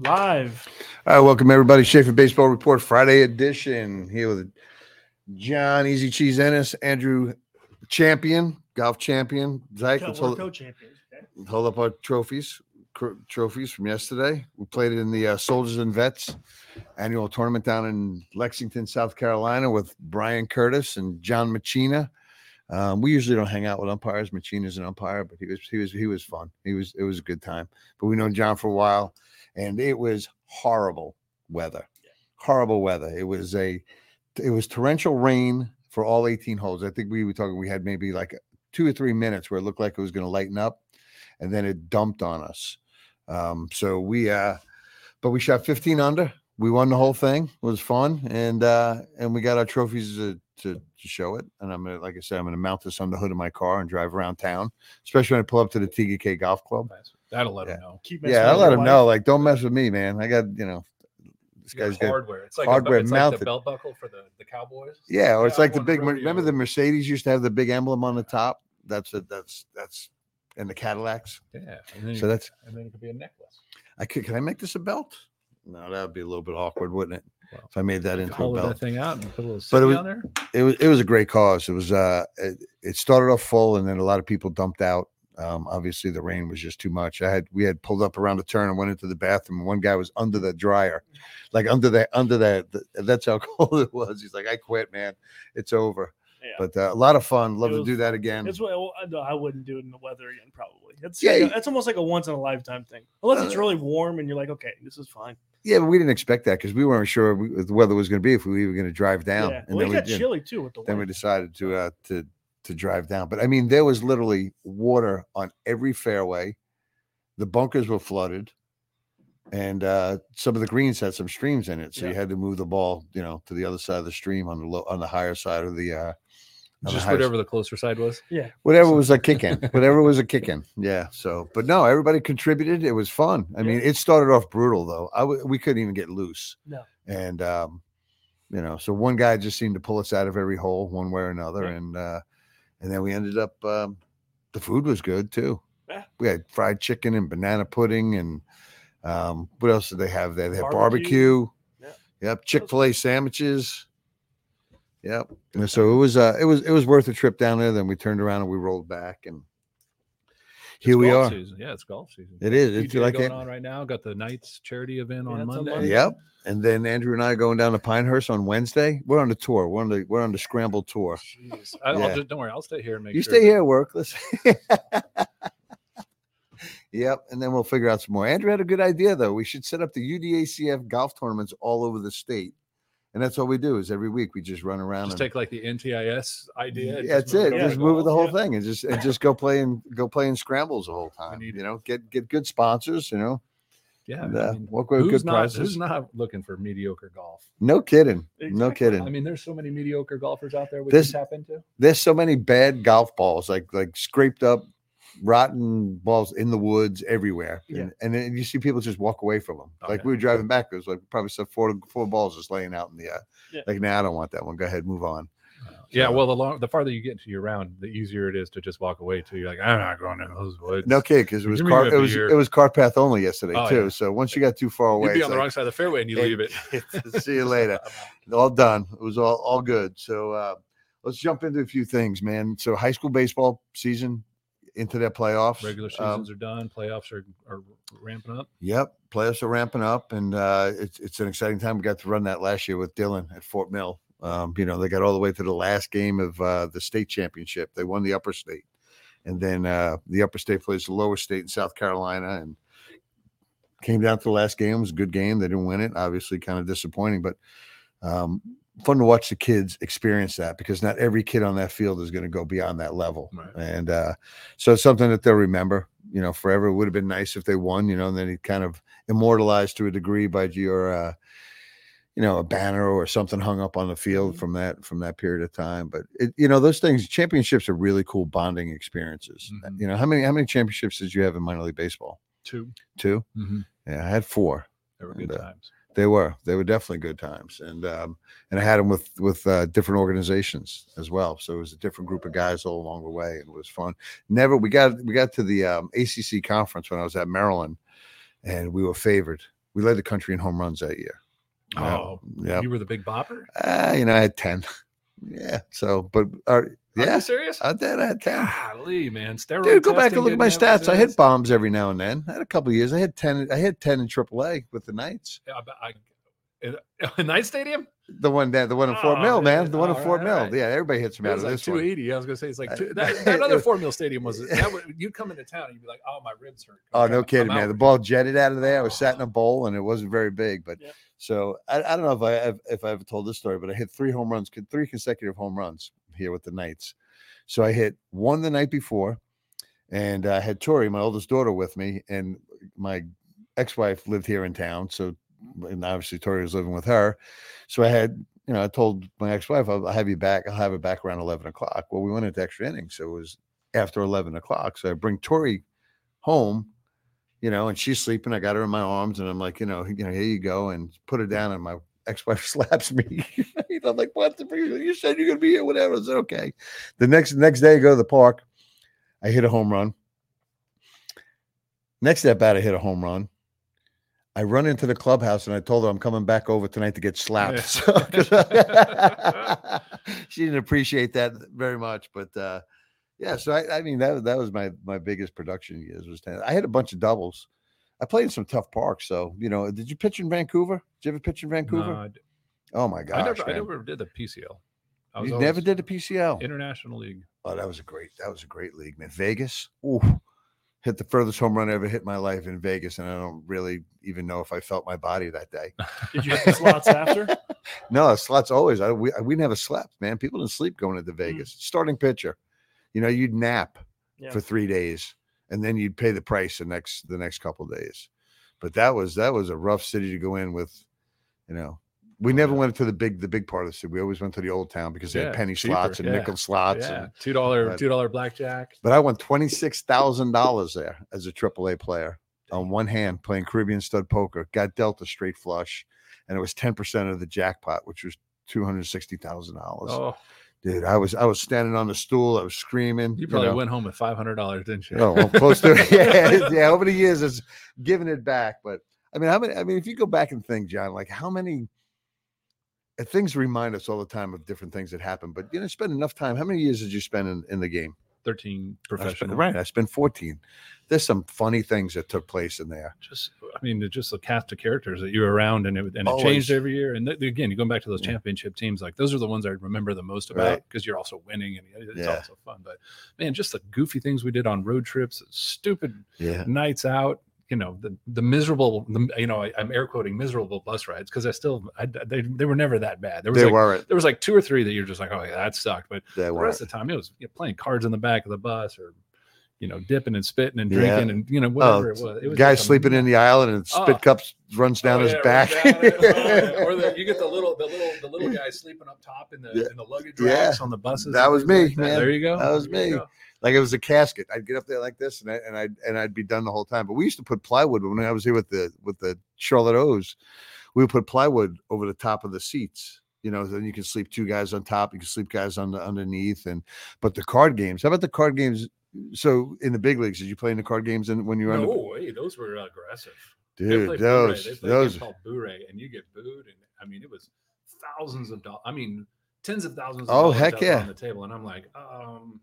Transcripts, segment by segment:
Live. All right, welcome everybody. Schaefer Baseball Report Friday edition. Here with John Easy Cheese Ennis, Andrew Champion, golf champion. Zach, let's hold. Okay? hold up our trophies, cr- trophies from yesterday. We played in the uh, Soldiers and Vets annual tournament down in Lexington, South Carolina, with Brian Curtis and John Machina. Um, we usually don't hang out with umpires. Machina's an umpire, but he was he was he was fun. He was it was a good time. But we know John for a while, and it was horrible weather. Horrible weather. It was a it was torrential rain for all 18 holes. I think we were talking. We had maybe like two or three minutes where it looked like it was going to lighten up, and then it dumped on us. Um, so we uh, but we shot 15 under. We won the whole thing. It was fun, and uh, and we got our trophies to, to to show it. And I'm gonna, like I said, I'm gonna mount this on the hood of my car and drive around town, especially when I pull up to the TGK Golf Club. That'll let Yeah. him know. Keep messing Yeah, I with let your him wife. know, like, don't mess with me, man. I got you know, this You got guy's got hardware. It's like hardware a, it's like mounted. the belt buckle for the, the Cowboys. yeah, or it's Yeah, I like the big. Remember the Mercedes used to have the big emblem on the top. That's it. That's that's and the Cadillacs. Yeah, and then, So that's and then it could be a necklace. I could. Can I make this a belt? No, that would be a little bit awkward, wouldn't it? Well, if I made that into a Hollow belt. that thing out and put a little But it was- on there. it was it was a great cause. It was uh it, it started off full and then a lot of people dumped out. Um, obviously the rain was just too much. I had we had pulled up around a turn and went into the bathroom. and One guy was under the dryer, like under the under that. The, that's how cold it was. He's like, I quit, man. It's over. Yeah. But uh, a lot of fun. Love It to do that again. It's well, I wouldn't do it in the weather again, probably. It's Yeah, like a- it's almost like a once in a lifetime thing. Unless it's Uh, really warm and you're like, okay, this is fine. Yeah, but we didn't expect that because we weren't sure we, the weather was going to be if we were going to drive down. yeah. And Well, then it we got chilly too with the then we decided to uh to to drive down but i mean there was literally water on every fairway the bunkers were flooded and uh some of the greens had some streams in it so you had to move the ball you know to the other side of the stream on the low on the higher side of the uh on the Just higher s- whatever the closer side was. Yeah. Whatever was a kick in whatever was a kick in yeah so but no everybody contributed it was fun i mean it started off brutal though i w- we couldn't even get loose No. and um you know so one guy just seemed to pull us out of every hole one way or another Yeah. and uh and then we ended up um the food was good too. Yeah. we had fried chicken and banana pudding and um what else did they have there? They had Barbecue. barbecue. Yeah. yep chick-fil-a sandwiches. Yep. And so it was uh it was it was worth a trip down there. Then we turned around and we rolled back and here It's we are Season. Yeah, it's golf season. it is it's PGA like going it, on right now. Got the Knights charity event Yeah, on it's on Monday. Monday. Yep. And then Andrew and I are going down to Pinehurst on Wednesday. We're on the tour. We're on the we're on the scramble tour. Jeez. I, Yeah. I'll just don't worry. I'll stay here and make You sure stay that- here, work. Let's Yep. And then we'll figure out some more. Andrew had a good idea though. We should set up the UDACF golf tournaments all over the state. And that's all we do is every week we just run around Just and take like the NTIS idea. yeah, that's it. Just to move it the whole thing and just and just go play and go play in scrambles the whole time. need You know, get get good sponsors, you know. Yeah. And, I uh, mean, walk away with who's good not prizes. who's not looking for mediocre golf? No kidding. No kidding. I mean, there's so many mediocre golfers out there we This- can tap into. there's so many bad golf balls, like like scraped up, rotten balls in the woods everywhere, Yeah. and, and then you see people just walk away from them. Oh, like we were driving back, there was like probably some four four balls just laying out in the. Uh, Yeah. Like, nah, I don't want that one. Go ahead, move on. Yeah, So- well, the long, the farther you get into your round, the easier it is to just walk away. To you're like, I'm not going in those woods. No kid, because it was car, it was beer. it was car path only yesterday Oh, too. yeah. So once you got too far away, You'd be on the like, wrong side of the fairway and you leave it. See you later. all done. It was all all good. So uh, let's jump into a few things, man. So high school baseball season into their playoffs. Regular Um, seasons are done. Playoffs are, are ramping up. Yep, playoffs are ramping up, and uh, it's it's an exciting time. We got to run that last year with Dylan at Fort Mill. Um, you know, they got all the way to the last game of uh, the state championship. They won the upper state, and then uh, the upper state plays the lower state in South Carolina, and came down to the last game. It was a good game. They didn't win it, obviously, kind of disappointing, but um, fun to watch the kids experience that because not every kid on that field is going to go beyond that level, Right. and uh, so it's something that they'll remember. You know, forever. It would have been nice if they won. You know, and then he kind of immortalized to a degree by your, uh, you know, a banner or something hung up on the field Mhm. from that from that period of time. But it, you know, those things, championships are really cool bonding experiences. Mhm. You know, how many how many championships did you have in minor league baseball? Two. Two. Mm-hmm. Yeah, I had four. They were And, good uh, times. They were. They were definitely good times, and um, and I had them with with uh, different organizations as well. So it was a different group of guys all along the way, and it was fun. Never we got we got to the um, ACC conference when I was at Maryland, and we were favored. We led the country in home runs that year. Oh, Yeah. you were the big bopper. Ah, you know, I had 10. Yeah. So, but uh, Are yeah, Are you serious? I did. I had 10. Golly, man, steroid. Dude, go back and look at my stats. I hit bombs every now and then. I had a couple of years. I hit 10. I hit 10 in AAA with the Knights. Yeah, I, in, Night Stadium. The one that, the one in Fort Oh, Mill, man. The one in All Fort Mill. right. Yeah, everybody hits It me out of like this one. 280. I was gonna say it's like Uh, two, that, that other Fort Mill Stadium was that. would- You'd come into town and you'd be like, "Oh, my ribs hurt." Oh, I'm- no I'm kidding, man. The ball jetted out of there. I was sat in a bowl and it wasn't very big, but Yep. So I, I don't know if I have, if I ever told this story, but I hit three home runs, three consecutive home runs here with the Knights. So I hit one the night before, and I had Tori, my oldest daughter, with me, and my ex-wife lived here in town. So, and obviously Tori was living with her. So I had, you know, I told my ex-wife, I'll, I'll have you back. I'll have it back around eleven o'clock. Well, we went into extra innings, so it was after eleven o'clock. So I bring Tori home, you know, and she's sleeping. I got her in my arms, and I'm like, you know, you know, here you go, and put her down, and my ex-wife slaps me. I'm like, what? The, you said you're gonna be here, whatever. I said, okay. The next next day, I go to the park. I hit a home run. Next at bat, I hit a home run. I run into the clubhouse and I told her I'm coming back over tonight to get slapped. So- she didn't appreciate that very much, but uh, yeah. So I, I mean, that that was my my biggest production years was 10. I had a bunch of doubles. I played in some tough parks. So you know, did you pitch in Vancouver? Did you ever pitch in Vancouver? No, I d- oh my gosh, I never, I never did the PCL. I was you never did the PCL. International League. Oh, that was a great, that was a great league, man. Vegas, ooh, hit the furthest home run I ever hit in my life in Vegas, and I don't really even know if I felt my body that day. Did you hit the slots after? No, slots always. I we, we never slept, man. People didn't sleep going into hmm. Vegas. Starting pitcher, you know, you'd nap Yeah. for three days, and then you'd pay the price the next the next couple of days. But that was that was a rough city to go in with, you know. We oh, never went to the big the big part of the city. We always went to the old town because they Yeah, had penny cheaper, slots and yeah, nickel slots. Yeah, and- two dollar two dollar blackjack. But I won twenty six thousand dollars there as a AAA player on one hand playing Caribbean stud poker. Got dealt a straight flush, and it was ten percent of the jackpot, which was two hundred sixty thousand dollars. Oh. Dude, I was I was standing on the stool. I was screaming. you probably know. went home with five hundred dollars, didn't you? Oh, well, close to it. Yeah, yeah. Over the years, it's giving it back. But I mean, how many? I mean, if you go back and think, John, like how many uh, things remind us all the time of different things that happen. But you know, spend enough time. How many years did you spend in, in the game? Thirteen I spent- professional. right. I spent 14. There's some funny things that took place in there. Just, I mean, just the cast of characters that you were around, and it and it Always. changed every year. And th- again, you're going back to those Yeah. championship teams, like those are the ones I remember the most about Right. because you're also winning and it's Yeah. also fun. But man, just the goofy things we did on road trips, stupid Yeah. nights out. You know the the miserable, the, you know I, I'm air quoting miserable bus rides because I still I, they they were never that bad. There was They like weren't. there was like two or three that you're just like oh yeah that sucked, but They the weren't. rest of the time it was you know, playing cards in the back of the bus or you know dipping and spitting and Yeah. drinking and you know whatever it oh, was. It was Guys just a- sleeping in the aisle and oh. spit Oh. cups runs down Oh, his yeah, back. down. Oh, yeah. or the, you get the little the little the little guy sleeping up top in the Yeah. in the luggage Yeah. racks on the buses. That was me, like that. man. There you go. That was There me. Like it was a casket. I'd get up there like this, and I and I and I'd be done the whole time. But we used to put plywood when I was here with the with the Charlotte O's. We would put plywood over the top of the seats. You know, then you can sleep two guys on top. You can sleep guys on the underneath. And but the card games. How about the card games? So in the big leagues, did you play in the card games? And when you were No, hey, those were aggressive. Dude, those Boo-ray. They those called Boo-ray, and you get booed, and I mean it was thousands of dollars. I mean tens of thousands. Of Oh, dollars heck yeah. on the table, and I'm like, um,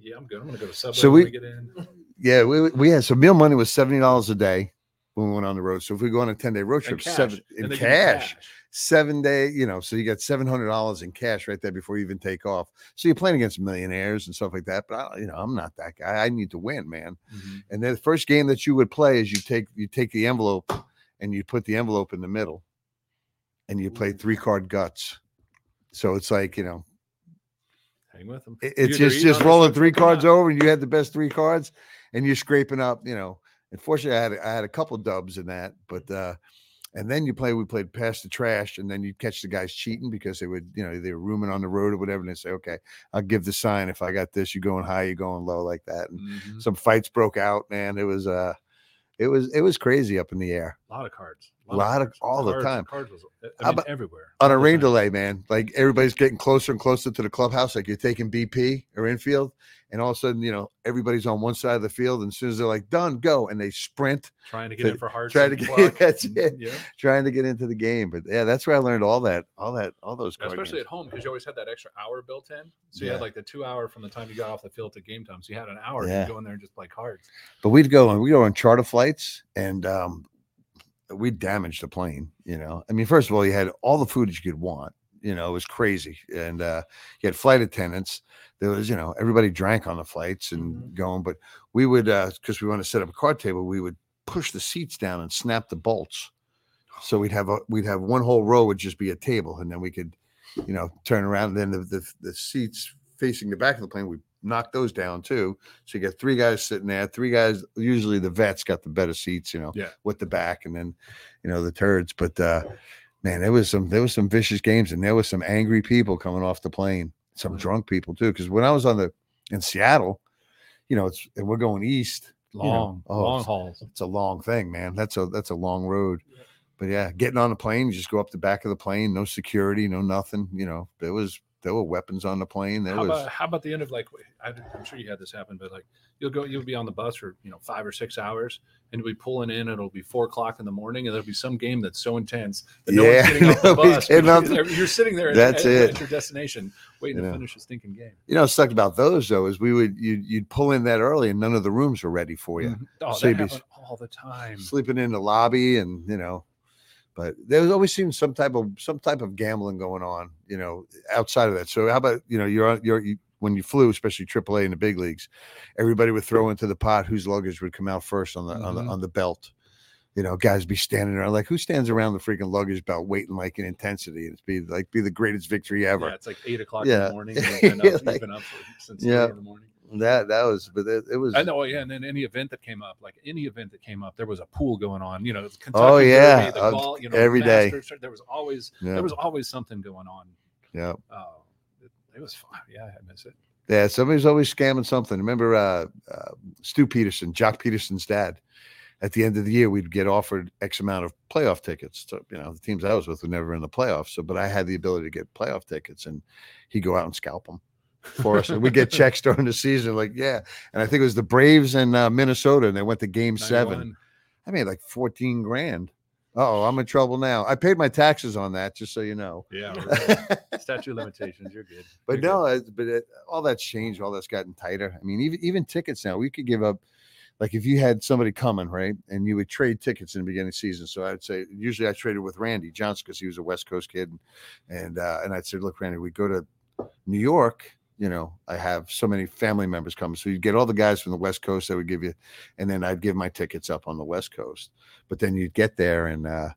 yeah, I'm good. I'm gonna go to Subway So we- we get in. yeah. We we had so meal money was seventy dollars a day when we went on the road. So if we go on a ten day road trip, seven in you cash. seven day, you know, so you got seven hundred dollars in cash right there before you even take off. So you're playing against millionaires and stuff like that. But I, you know, I'm not that guy. I need to win, man. Mhm. And then the first game that you would play is you take you take the envelope and you put the envelope in the middle, and you play three card guts. So it's like you know, Hang with them. it- it's either just just on it or rolling three cards over, and you had the best three cards, and you're scraping up. You know, unfortunately, I had I had a couple dubs in that, but uh and then you play. We played past the trash, and then you catch the guys cheating because they would, you know, they were rooming on the road or whatever, and they say, "Okay, I'll give the sign if I got this. You going high, you going low, like that." And Mhm. some fights broke out, man. It was uh, it was it was crazy up in the air. A lot of cards. A lot of- all the Cards- time. Cards was I mean, about- everywhere. on a rain delay, man. Like everybody's getting closer and closer to the clubhouse. Like you're taking BP or infield, and all of a sudden, you know, everybody's on one side of the field, and as soon as they're like done, go, and they sprint, Trying to get to- in for hearts. try to get- that's it. Yeah. trying to get into the game. But yeah, that's where I learned all that, all that, all those Especially games. at home because you always had that extra hour built in. So you Yeah. had like the two hour from the time you got off the field to game time. So you had an hour Yeah. to go in there and just play cards. But we'd go and we go on charter flights, and um, we'd damage the plane. You know, I mean, first of all, you had all the food that you could want. You know, it was crazy, and uh, you had flight attendants. There was, you know, everybody drank on the flights and Mhm. going. But we would, uh because we want to set up a card table, we would push the seats down and snap the bolts. So we'd have a we'd have one whole row would just be a table, and then we could, you know, turn around. And then the the, the seats facing the back of the plane, we knock those down too. So you got three guys sitting there. Three guys. Usually the vets got the better seats, you know, Yeah. with the back, and then, you know, the turds. But uh, man, there was some there was some vicious games, and there was some angry people coming off the plane. Some Mhm. drunk people too. Because when I was on the in Seattle, you know, it's and we're going east. you know, Long, oh, long it's- hauls. It's a long thing, man. That's a that's a long road. Yeah. But yeah, getting on the plane, you just go up the back of the plane, no security, no nothing. You know, it was there were weapons on the plane. There How was about how about the end of like I, I'm sure you had this happen, but like you'll go you'll be on the bus for you know five or six hours and you'll be pulling in and it'll be four o'clock in the morning and there'll be some game that's so intense that no Yeah, one's getting off the bus. off because the- every- You're sitting there That's at, it. at your destination waiting You to finish a stinking game. you know, sucked about those though is we would you you'd pull in that early and none of the rooms were ready for you. Mhm. Oh, So that you'd all the time. Sleeping in the lobby and you know, but there was always seems some type of some type of gambling going on, you know, outside of that. So how about you know you're on you're you, when you flew, especially AAA in the big leagues, everybody would throw into the pot whose luggage would come out first on the on the Mhm. on the belt. You know, guys be standing around like who stands around the freaking luggage belt waiting like in intensity? and It's be like be the greatest victory ever. Yeah, it's like eight o'clock in the morning. And you've been up, like- you've been up since Yeah. Three in the morning. That that was, but it, it was. I know, yeah. And then any event that came up, like any event that came up, there was a pool going on. You know, Kentucky Oh, yeah. Derby, the Uh, ball, you know, every day. Masters, There was always Yeah. there was always something going on. Yeah. Uh, it, it was fun. Yeah, I miss it. Yeah, somebody's always scamming something. Remember uh, uh, Stu Pederson, Joc Pederson's dad? At the end of the year, we'd get offered X amount of playoff tickets. To, you know, the teams I was with were never in the playoffs. So, but I had the ability to get playoff tickets, and he'd go out and scalp them for us. and we get checks during the season, like yeah. And I think it was the Braves and uh, Minnesota, and they went to Game Seven. I made like fourteen grand. Oh, I'm in trouble now. I paid my taxes on that, just so you know. Yeah. right. Statute of limitations. You're good. But You're good. no, it's, but it, all that's changed. All that's gotten tighter. I mean, even even tickets now, we could give up. Like if you had somebody coming, right, and you would trade tickets in the beginning of the season. So I'd say usually I traded with Randy Johnson because he was a West Coast kid, and uh, and I'd say, look, Randy, we go to New York. You know, I have so many family members come. so you'd get all the guys from the West Coast that would give you, and then I'd give my tickets up on the West Coast. But then you'd get there and. uh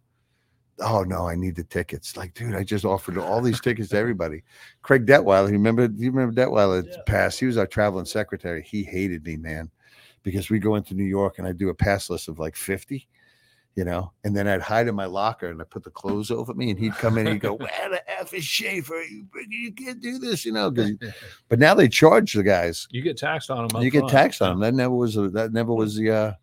oh no, I need the tickets. Like, dude, I just offered all these tickets to everybody. Craig Detweiler, you remember? Do you remember Detweiler Yeah. passed? He was our traveling secretary. He hated me, man, because we go into New York and I do a pass list of like 50, you know, and then I'd hide in my locker and I put the clothes over me and he'd come in and he'd go, Where the F is Schaefer? You, you can't do this, you know. But now they charge the guys. You get taxed on them. You get taxed on them. That never was a, that never was the uh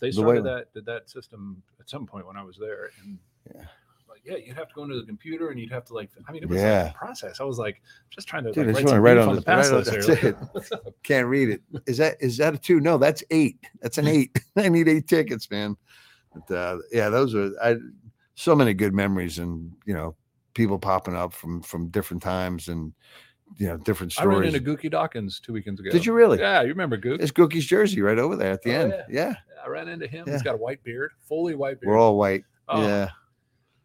They the way- started that did that system at some point when I was there, and Yeah. like yeah, you'd have to go into the computer and you'd have to like. I mean, it was Yeah. like a process. I was like just trying to Dude, like, write some wanna write beef on the- the pass on- list. that's here. it. can't read it. Is that is that a two? No, that's eight. That's an eight. I need eight tickets, man. But uh, yeah, those are I so many good memories and you know people popping up from from different times and you know different stories. I ran into Gookie Dawkins two weekends ago. Did you really? Yeah, you remember Gook? It's Gookie's jersey right over there at the Oh, end. yeah. Yeah. I ran into him. Yeah. He's got a white beard, fully white beard. we're all white. Oh, yeah,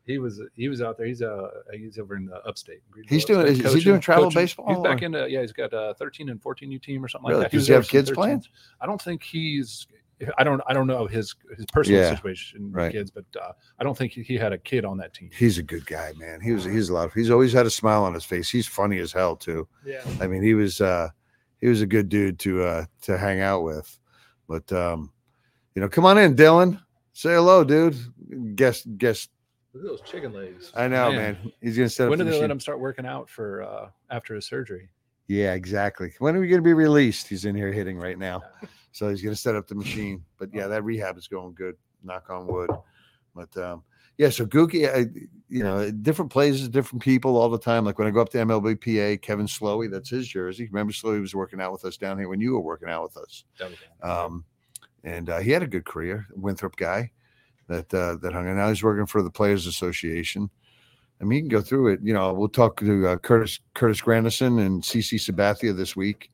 he was he was out there. He's uh he's over in the upstate. He's doing- is he doing travel coaching. baseball He's back into yeah. He's got a 13 and 14 U team or something Really? like that. Does was he have kids playing? I don't think he's. I don't. I don't know his his personal Yeah, situation with right. kids, but uh, I don't think he, he had a kid on that team. he's a good guy, man. He was he's a lot. Of, he's always had a smile on his face. He's funny as hell too. Yeah. I mean, he was uh he was a good dude to uh to hang out with. But um, you know, come on in, Dylan. Say hello, dude. Guess guess Look at those chicken legs. I know, man. He's gonna set When up do the they let him start working out for uh, after his surgery? Yeah, exactly. When are we gonna be released? He's in here hitting right now. So he's gonna set up the machine. But yeah, that rehab is going good. Knock on wood. But um, yeah, so Gookie, I, you know, different places, different people all the time. Like when I go up to MLBPA, Kevin Slowey, that's his jersey. Remember, Slowey was working out with us down here when you were working out with us. Um, and uh, he had a good career, Winthrop guy that uh, that hung. And now he's working for the Players Association. I mean, you can go through it. You know, we'll talk to uh, Curtis Curtis Grandison and CC Sabathia this week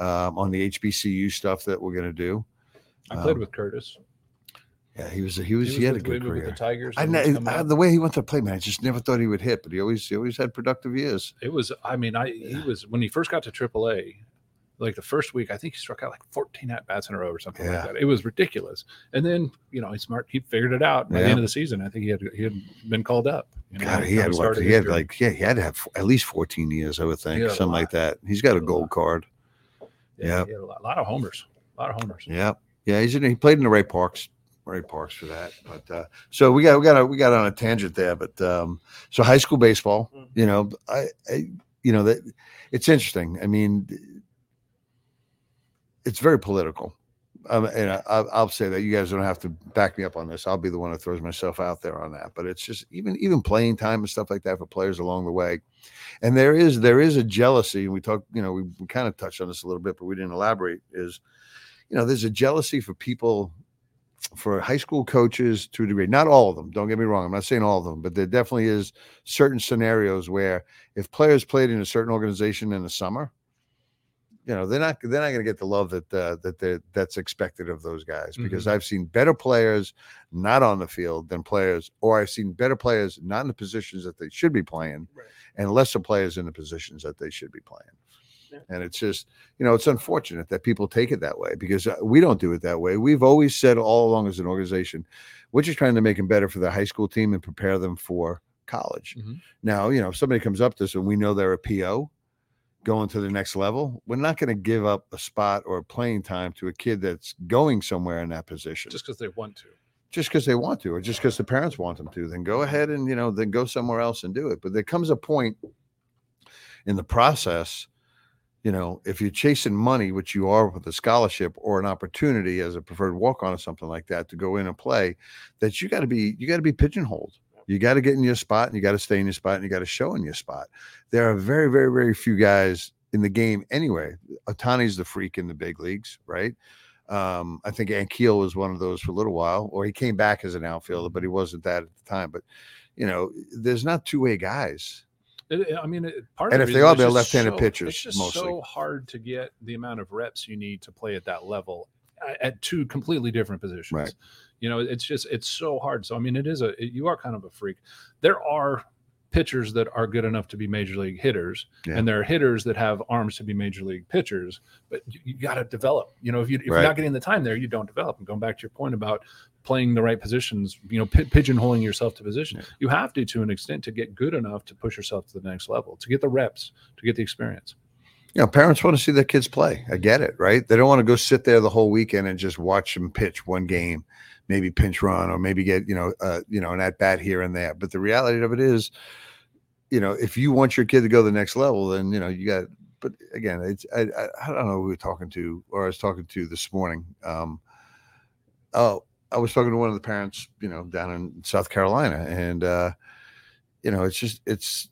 um, on the HBCU stuff that we're going to do. I played Um, with Curtis. Yeah, he was he was he, was had a good with career. the Tigers. I when he was coming I- the way he went to play, man. I just never thought he would hit, but he always he always had productive years. It was. I mean, I he was when he first got to AAA. Like the first week, I think he struck out like 14 at bats in a row or something Yeah. like that. It was ridiculous. And then, you know, he's smart. He figured it out by Yeah. the end of the season. I think he had he had been called up. You know, God, he had what, he had like yeah, he had to have at least 14 years, I would think, something like that. He's got a gold card. Yeah. a lot, of homers. A lot of homers. Yeah, yeah, he's in, he played in the Ray Parks, Ray Parks for that. But uh, so we got we got a, we got on a tangent there. But um, so high school baseball, Mhm. you know, I, I you know that it's interesting. I mean, it's very political. And I, I'll I'll say that you guys don't have to back me up on this. I'll be the one that throws myself out there on that. But it's just even even playing time and stuff like that for players along the way. And there is there is a jealousy. And we talked, you know, we, we kind of touched on this a little bit, but we didn't elaborate. Is you know, there's a jealousy for people, for high school coaches to a degree. Not all of them. Don't get me wrong. I'm not saying all of them, but there definitely is certain scenarios where if players played in a certain organization in the summer, you know, they're not they're not going to get the love that uh, that that's expected of those guys because I've seen better players not on the field than players, or I've seen better players not in the positions that they should be playing, Right. and lesser players in the positions that they should be playing. Yeah. And it's just, you know, it's unfortunate that people take it that way because uh, we don't do it that way. We've always said all along as an organization, we're just trying to make them better for the high school team and prepare them for college. Mhm. Now, you know, if somebody comes up to us and we know they're a PO going to the next level, we're not going to give up a spot or playing time to a kid that's going somewhere in that position. Just because they want to. just because they want to or just because the parents want them to then go ahead and you know then go somewhere else and do it. But there comes a point in the process you know if you're chasing money which you are with a scholarship or an opportunity as a preferred walk on or something like that to go in and play that you got to be you got to be pigeonholed you got to get in your spot and you got to stay in your spot and you got to show in your spot there are very very very few guys in the game anyway otani's the freak in the big leagues right um, I think Ankiel was one of those for a little while, or he came back as an outfielder, but he wasn't that at the time. But you know, there's not two way guys. It- I mean, it, part And if the they are, they're left-handed so- pitchers, It's just mostly. so hard to get the amount of reps you need to play at that level at, at two completely different positions. Right. You know, it's just it's so hard. So I mean, it is a it- you are kind of a freak. There are pitchers that are good enough to be major league hitters, Yeah. and there are hitters that have arms to be major league pitchers. But you, you got to develop. You know, if you if Right. you're not getting the time there, you don't develop. And going back to your point about playing the right positions, you know, pi pigeonholing yourself to position. Yeah. You have to, to an extent, to get good enough to push yourself to the next level, to get the reps, to get the experience. You know, parents want to see their kids play. I get it, right? They don't want to go sit there the whole weekend and just watch them pitch one game, maybe pinch run, or maybe get you know, uh, you know, an at bat here and there. But the reality of it is, you know, if you want your kid to go to the next level, then you know you got. But again, it's I, I, I don't know who we were talking to, or I was talking to this morning. Um, oh, I was talking to one of the parents, you know, down in South Carolina, and uh, you know, it's just it's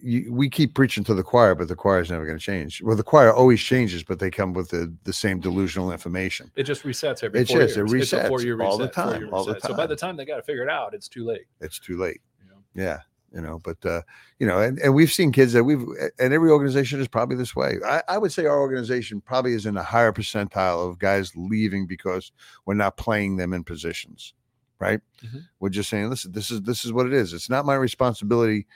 you, we keep preaching to the choir, but the choir is never going to change. Well, the choir always changes, but they come with the the same delusional information. It just resets every It four just- it years. It's a resets four-year all the time, all the reset. So by the time. time they got to figure it out, it's too late. It's too late. Know? Yeah, you know, but uh, you know, and, and we've seen kids that we've and every organization is probably this way. I, I would say our organization probably is in a higher percentile of guys leaving because we're not playing them in positions, right? Mhm. We're just saying, listen, this is this is what it is. It's not my responsibility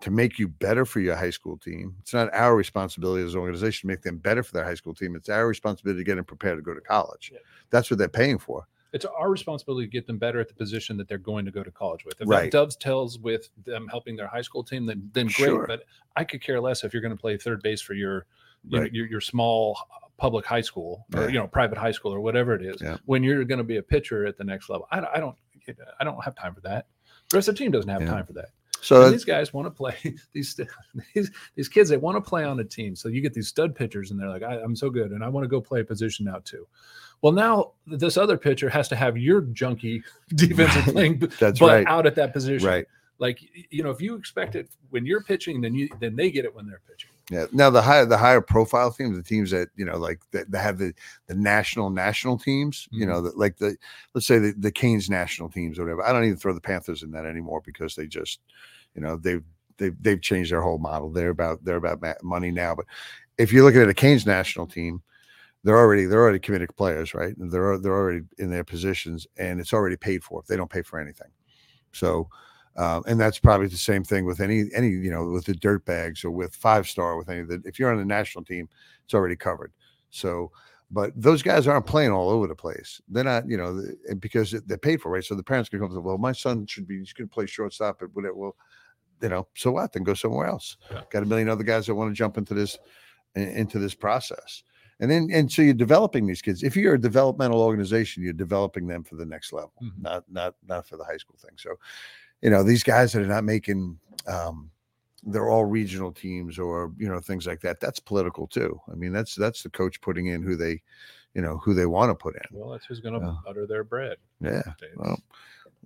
to make you better for your high school team. It's not our responsibility as an organization to make them better for their high school team. It's our responsibility to get them prepared to go to college. Yeah. That's what they're paying for. It's our responsibility to get them better at the position that they're going to go to college with. If Right. that dovetails with them helping their high school team, then then great. Sure. But I could care less if you're going to play third base for your you know, your, your small uh, public high school or Yeah. you know private high school or whatever it is. Yeah. When you're going to be a pitcher at the next level, I, don't- I don't I don't have time for that. The rest of the team doesn't have Yeah. time for that. So these guys want to play these these these kids. They want to play on a team. So you get these stud pitchers, and they're like, I, "I'm so good, and I want to go play a position now too." Well, now this other pitcher has to have your junky defensive Right. playing, that's but right. out at that position. Right. Like you know, if you expect it when you're pitching, then you then they get it when they're pitching. Yeah. Now the higher the higher profile teams, the teams that you know, like that, that have the the national national teams, you mm-hmm. know, that like the let's say the the Canes national teams or whatever. I don't even throw the Panthers in that anymore because they just, you know, they've they've they've changed their whole model. They're about they're about money now. But if you're looking at a Canes national team, they're already they're already committed players, right? And They're they're already in their positions, and it's already paid for. They don't pay for anything. So um, and that's probably the same thing with any any you know with the dirt bags or with five star with any of the if you're on the national team it's already covered. So but those guys aren't playing all over the place. They're not you know because they're paid for right? So the parents can come to well my son should be he's going to play shortstop at whatever well you know so what? Then go somewhere else. Yeah. got a million other guys that want to jump into this into this process. And then and so you're developing these kids. If you're a developmental organization you're developing them for the next level Mhm. not not not for the high school thing. So you know these guys that are not making um they're all regional teams or you know things like that that's political too i mean that's that's the coach putting in who they you know who they want to put in Well, that's who's going to Yeah. butter their bread. yeah well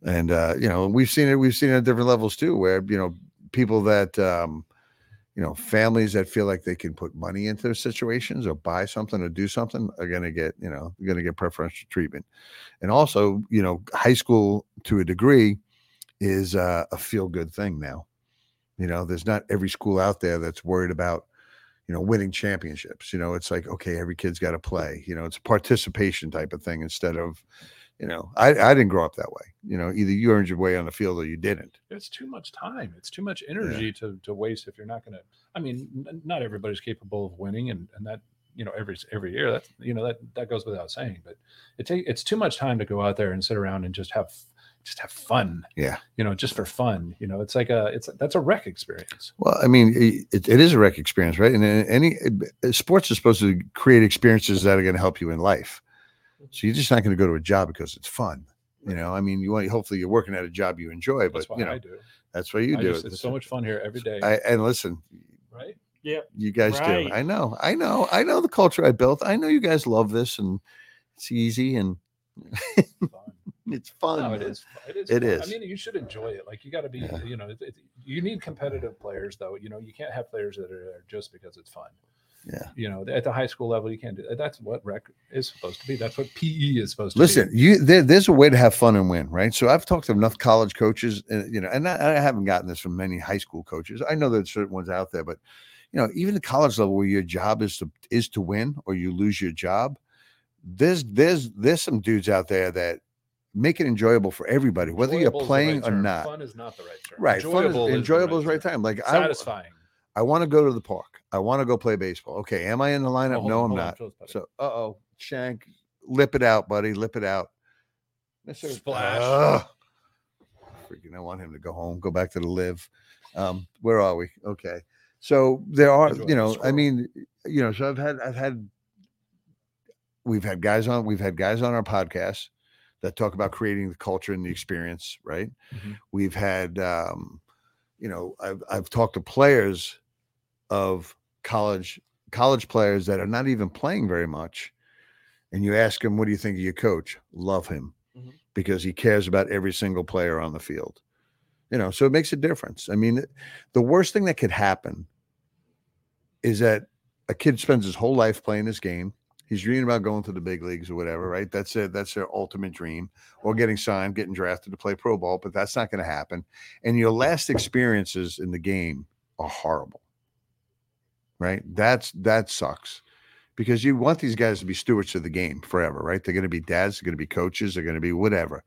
and uh you know we've seen it we've seen it at different levels too where you know people that um you know families that feel like they can put money into their situations or buy something or do something are going to get you know going to get preferential treatment and also you know high school to a degree is uh, a feel good thing now you know there's not every school out there that's worried about you know winning championships you know it's like okay every kid's got to play you know it's a participation type of thing instead of you know I, I didn't grow up that way you know either you earned your way on the field or you didn't it's too much time. It's too much energy to to waste if you're not going to. I mean, n- not everybody's capable of winning, and and that you know every every year that's you know that that goes without saying. But it take it's too much time to go out there and sit around and just have just have fun. Yeah. you know, just for fun. You know, it's like a it's that's a wreck experience. well i mean it, it is a rec experience right and uh, any sports are supposed to create experiences that are going to help you in life so you're just not going to go to a job because it's fun you know i mean you want hopefully you're working at a job you enjoy but That's what you know I do. that's what you I do just, it. it's so much fun here every day. I, and listen right? Yeah, you guys do i know i know i know the culture i built i know you guys love this and it's easy and Fun. It's fun No, it is. It is. It fun. is. I mean, you should enjoy it. Like you got to be. Yeah. You know, it, it, you need competitive players, though. You know, you can't have players that are there just because it's fun. Yeah. You know, at the high school level, you can't do. That's what rec is supposed to be. That's what PE is supposed to Listen, be. you there, there's a way to have fun and win, right? So I've talked to enough college coaches, and you know, and I, I haven't gotten this from many high school coaches. I know there's certain ones out there, but you know, even the college level where your job is to is to win or you lose your job, there's there's there's some dudes out there that make it enjoyable for everybody, whether Enjoyable you're the playing right or term. not. Fun is not the right term. Right, fun is, Enjoyable is the enjoyable is right time. Like I, Satisfying. I want to go to the park. I want to go play baseball. Okay, am I in the lineup? Oh, no, on, I'm hold on, not. So, uh oh, Shank, lip it out, buddy, lip it out. Mr. Splash. Ugh. freaking, I want him to go home, go back to the live. Um, where are we? Okay, so there are, Enjoy you know, I mean, you know, so I've had, I've had, we've had guys on, we've had guys on our podcast that talk about creating the culture and the experience, right? Mhm. We've had, um, you know, I've I've talked to players of college college players that are not even playing very much, and you ask them, "What do you think of your coach?" Love him Mhm. because he cares about every single player on the field. You know, so it makes a difference. I mean, the worst thing that could happen is that a kid spends his whole life playing this game. He's dreaming about going to the big leagues or whatever, right? That's it. That's their ultimate dream, or getting signed, getting drafted to play pro ball. But that's not going to happen. And your last experiences in the game are horrible, right? That's that sucks because you want these guys to be stewards of the game forever, right? They're going to be dads, they're going to be coaches, they're going to be whatever,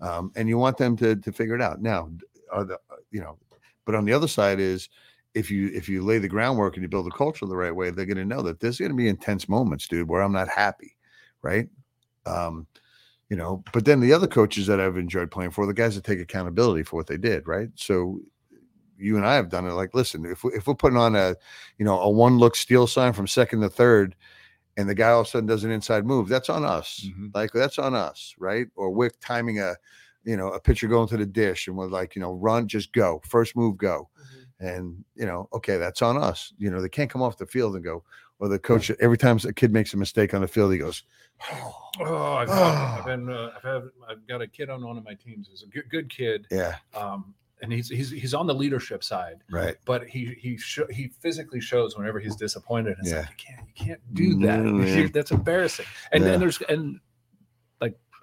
um, and you want them to to figure it out. Now, are the you know, but on the other side is if you if you lay the groundwork and you build the culture the right way, they're going to know that there's going to be intense moments, dude, where I'm not happy, right? Um, you know, but then the other coaches that I've enjoyed playing for, the guys that take accountability for what they did, right? So you and I have done it. Like, listen, if we, if we're putting on a you know a one look steal sign from second to third, and the guy all of a sudden does an inside move, that's on us. Mhm. Like that's on us, right? Or we're timing a you know, a pitcher going to the dish and we're like, you know, run, just go, first move, go. Mm-hmm. And, you know, okay, that's on us. You know, they can't come off the field and go, or the coach, every time a kid makes a mistake on the field, he goes, Oh, I've, I've been, uh, I've, had, I've got a kid on one of my teams who's a good, good kid, yeah, um, and he's he's he's on the leadership side, right. but he he sho- he physically shows whenever he's disappointed. It's Yeah. like you can't you can't do that. You- That's embarrassing. And Yeah. and there's and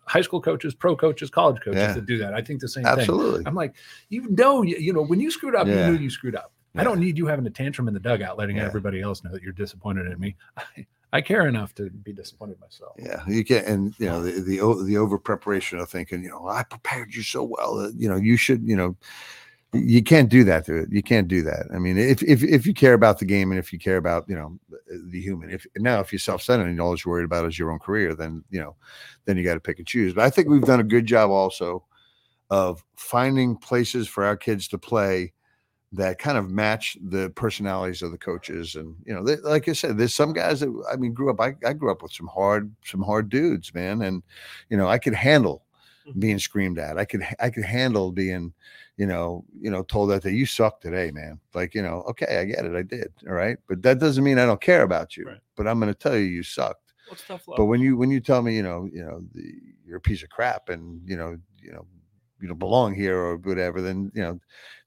high school coaches, pro coaches, college coaches Yeah. that do that. I think the same thing. Absolutely. I'm like, you know, you, you know, when you screwed up, Yeah. you knew you screwed up. Yeah. I don't need you having a tantrum in the dugout, letting everybody else know that you're disappointed in me. I, I care enough to be disappointed myself. Yeah, you can't, and you know the the the over preparation of thinking, you know, I prepared you so well that you know you should, you know, you can't do that to it. You can't do that. I mean, if if if you care about the game and if you care about you know the human, if now if you're self centered and all you're worried about is your own career, then you know, then you got to pick and choose. But I think we've done a good job also of finding places for our kids to play that kind of match the personalities of the coaches and you know they, like i said there's some guys that i mean grew up I, I grew up with some hard some hard dudes man and you know i could handle Mhm. being screamed at i could i could handle being you know you know told that, that you suck today man like you know okay i get it i did all right but that doesn't mean i don't care about you Right. but i'm going to tell you you sucked love? but when you when you tell me you know you know the, you're a piece of crap and you know you know you don't belong here or whatever then you know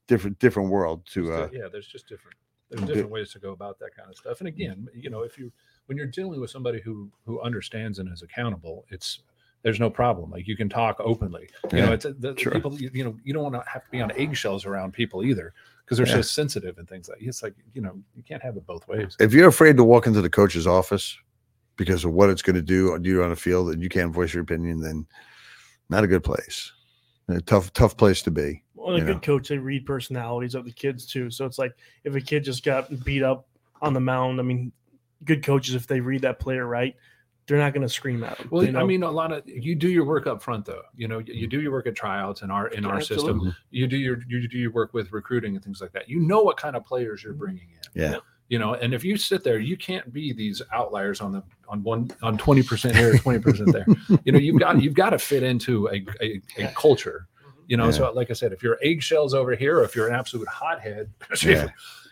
different different world to uh yeah, there's just different there's di- different ways to go about that kind of stuff. And again, you know, if you when you're dealing with somebody who who understands and is accountable, it's there's no problem. Like you can talk openly. You Yeah, know, it's uh, the, the sure. people. You, you know, you don't want to have to be on eggshells around people either because they're Yeah. so sensitive and things like. It's like you know, you can't have it both ways. if you're afraid to walk into the coach's office because of what it's going to do on you on the field and you can't voice your opinion then not a good place a tough tough place to be well, a good know. coach, they read personalities of the kids too. So it's like if a kid just got beat up on the mound, I mean, good coaches, if they read that player right, they're not going to scream at them. Well, you I mean, a lot of you do your work up front, though. You know, you, you do your work at tryouts in our in our system. Absolutely. You do your you do your work with recruiting and things like that. You know what kind of players you're bringing in. yeah you know and if you sit there you can't be these outliers on the on one on 20% here 20% there you know you've got you've got to fit into a, a, a culture you know Yeah. so like i said if you're eggshells over here or if you're an absolute hothead Yeah.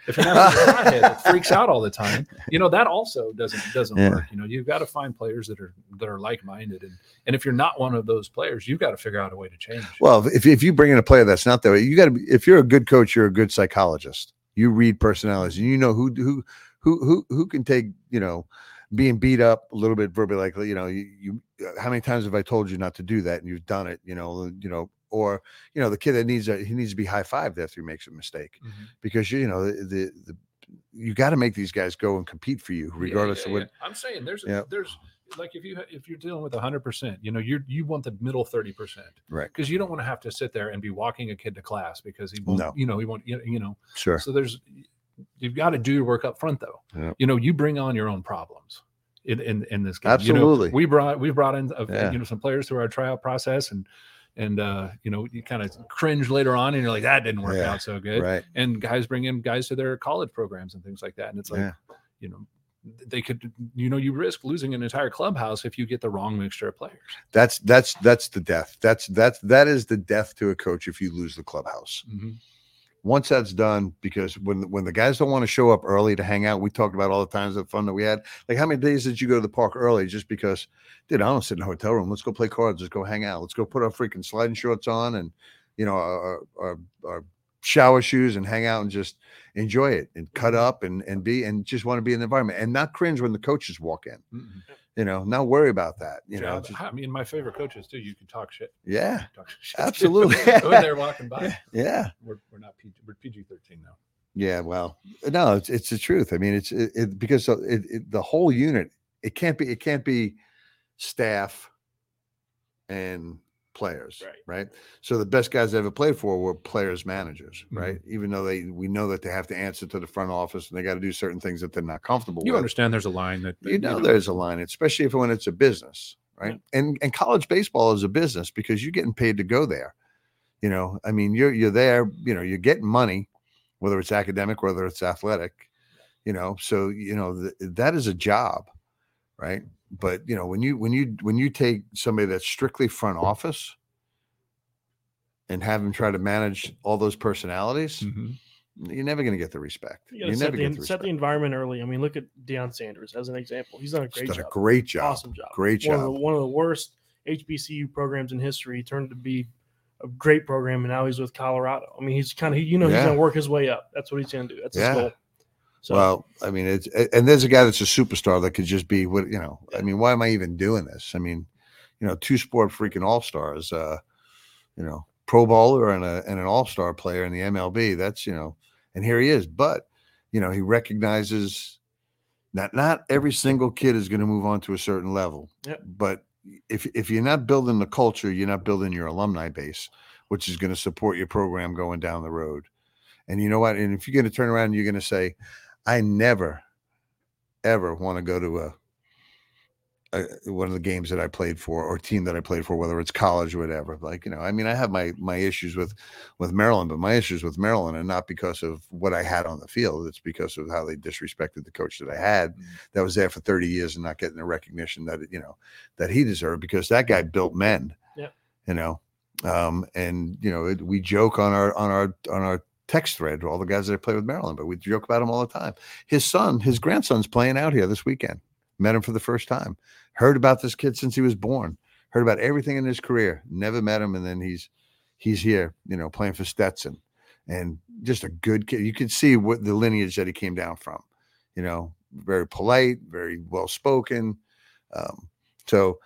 If you're hothead that freaks out all the time. You know that also doesn't doesn't Yeah. work. You know you've got to find players that are that are like-minded and and if you're not one of those players you've got to figure out a way to change. Well if, if you bring in a player that's not that way you got to be if you're a good coach you're a good psychologist. You read personalities and you know who who who who who can take you know being beat up a little bit verbally like you know you, you how many times have i told you not to do that and you've done it you know you know or you know the kid that needs a he needs to be high fived after he makes a mistake Mhm. because you know the the, the you got to make these guys go and compete for you regardless yeah, of what yeah. I'm saying there's Yeah. there's like if you if you're dealing with 100 percent you know you're you want the middle 30 percent right because you don't want to have to sit there and be walking a kid to class because he won't No. you know he won't you you know sure so there's you've got to do your work up front though Yeah. you know you bring on your own problems in in, in this game You know, Absolutely. we brought we brought in uh, Yeah. you know some players through our tryout process and and uh you know you kind of cringe later on and you're like that didn't work Yeah. out so good. right. And guys bring in guys to their college programs and things like that and it's like Yeah. you know they could you know you risk losing an entire clubhouse if you get the wrong mixture of players. That's that's that's the death. That's that's that is the death to a coach if you lose the clubhouse once that's done because when when the guys don't want to show up early to hang out we talked about all the times of fun that we had. Like how many days did you go to the park early just because dude i don't sit in a hotel room. Let's go play cards. Let's go hang out. Let's go put our freaking sliding shorts on and you know our, our, our shower shoes and hang out and just enjoy it and cut up and and be and just want to be in the environment. And not cringe when the coaches walk in. Mhm. You know not worry about that you know just- I mean, my favorite coaches too. You can talk shit. yeah Talk shit Absolutely. when they're walking by. yeah We're, we're not PG. We're PG thirteen now. Yeah, well, no, it's it's the truth. I mean, it's it, it because it, it, the whole unit. It can't be. It can't be staff and players, Right. right? So the best guys I ever played for were players, managers, Mhm. right? Even though they, we know that they have to answer to the front office and they got to do certain things that they're not comfortable You with. understand? There's a line that You know, there's a line, especially if when it's a business, right? And and college baseball is a business because you're getting paid to go there. You know, I mean, you're you're there. You know, you're getting money, whether it's academic, whether it's athletic. You know, so you know th- that is a job, right? But you know, when you when you when you take somebody that's strictly front office, and have him try to manage all those personalities, Mhm. you're never going to get the respect. You never set get the, the set the environment early. I mean, look at Deion Sanders as an example. He's done a great done job. a great job. Awesome job. Great One of, job. the, one of the worst HBCU programs in history turned to be a great program, and now he's with Colorado. I mean, he's kind of you know he's going to work his way up. That's what he's going to do. That's his goal. So Well, I mean, it's and there's a guy that's a superstar that could just be what you know. I mean, why am I even doing this? I mean, you know, two sport freaking all stars, uh, you know, Pro Bowler and a and an All Star player in the MLB. That's you know, and here he is. But you know, he recognizes that not every single kid is going to move on to a certain level. Yep. But if if you're not building the culture, you're not building your alumni base, which is going to support your program going down the road. And you know what? And if you're going to turn around and you're going to say, I never, ever want to go to a, a one of the games that I played for or team that I played for, whether it's college or whatever. Like you know, I mean, I have my my issues with with Maryland, but my issues with Maryland are not because of what I had on the field. It's because of how they disrespected the coach that I had, Mhm. that was there for 30 years and not getting the recognition that you know that he deserved because that guy built men. Yep. You know, um, and you know, it, we joke on our on our on our text thread all the guys that I play with Maryland, but we joke about him all the time. His son, his grandson's playing out here this weekend. Met him for the first time. Heard about this kid since he was born. Heard about everything in his career. Never met him, and then he's he's here, you know, playing for Stetson, and just a good kid. You could see what the lineage that he came down from. You know, very polite, very well spoken. Um, so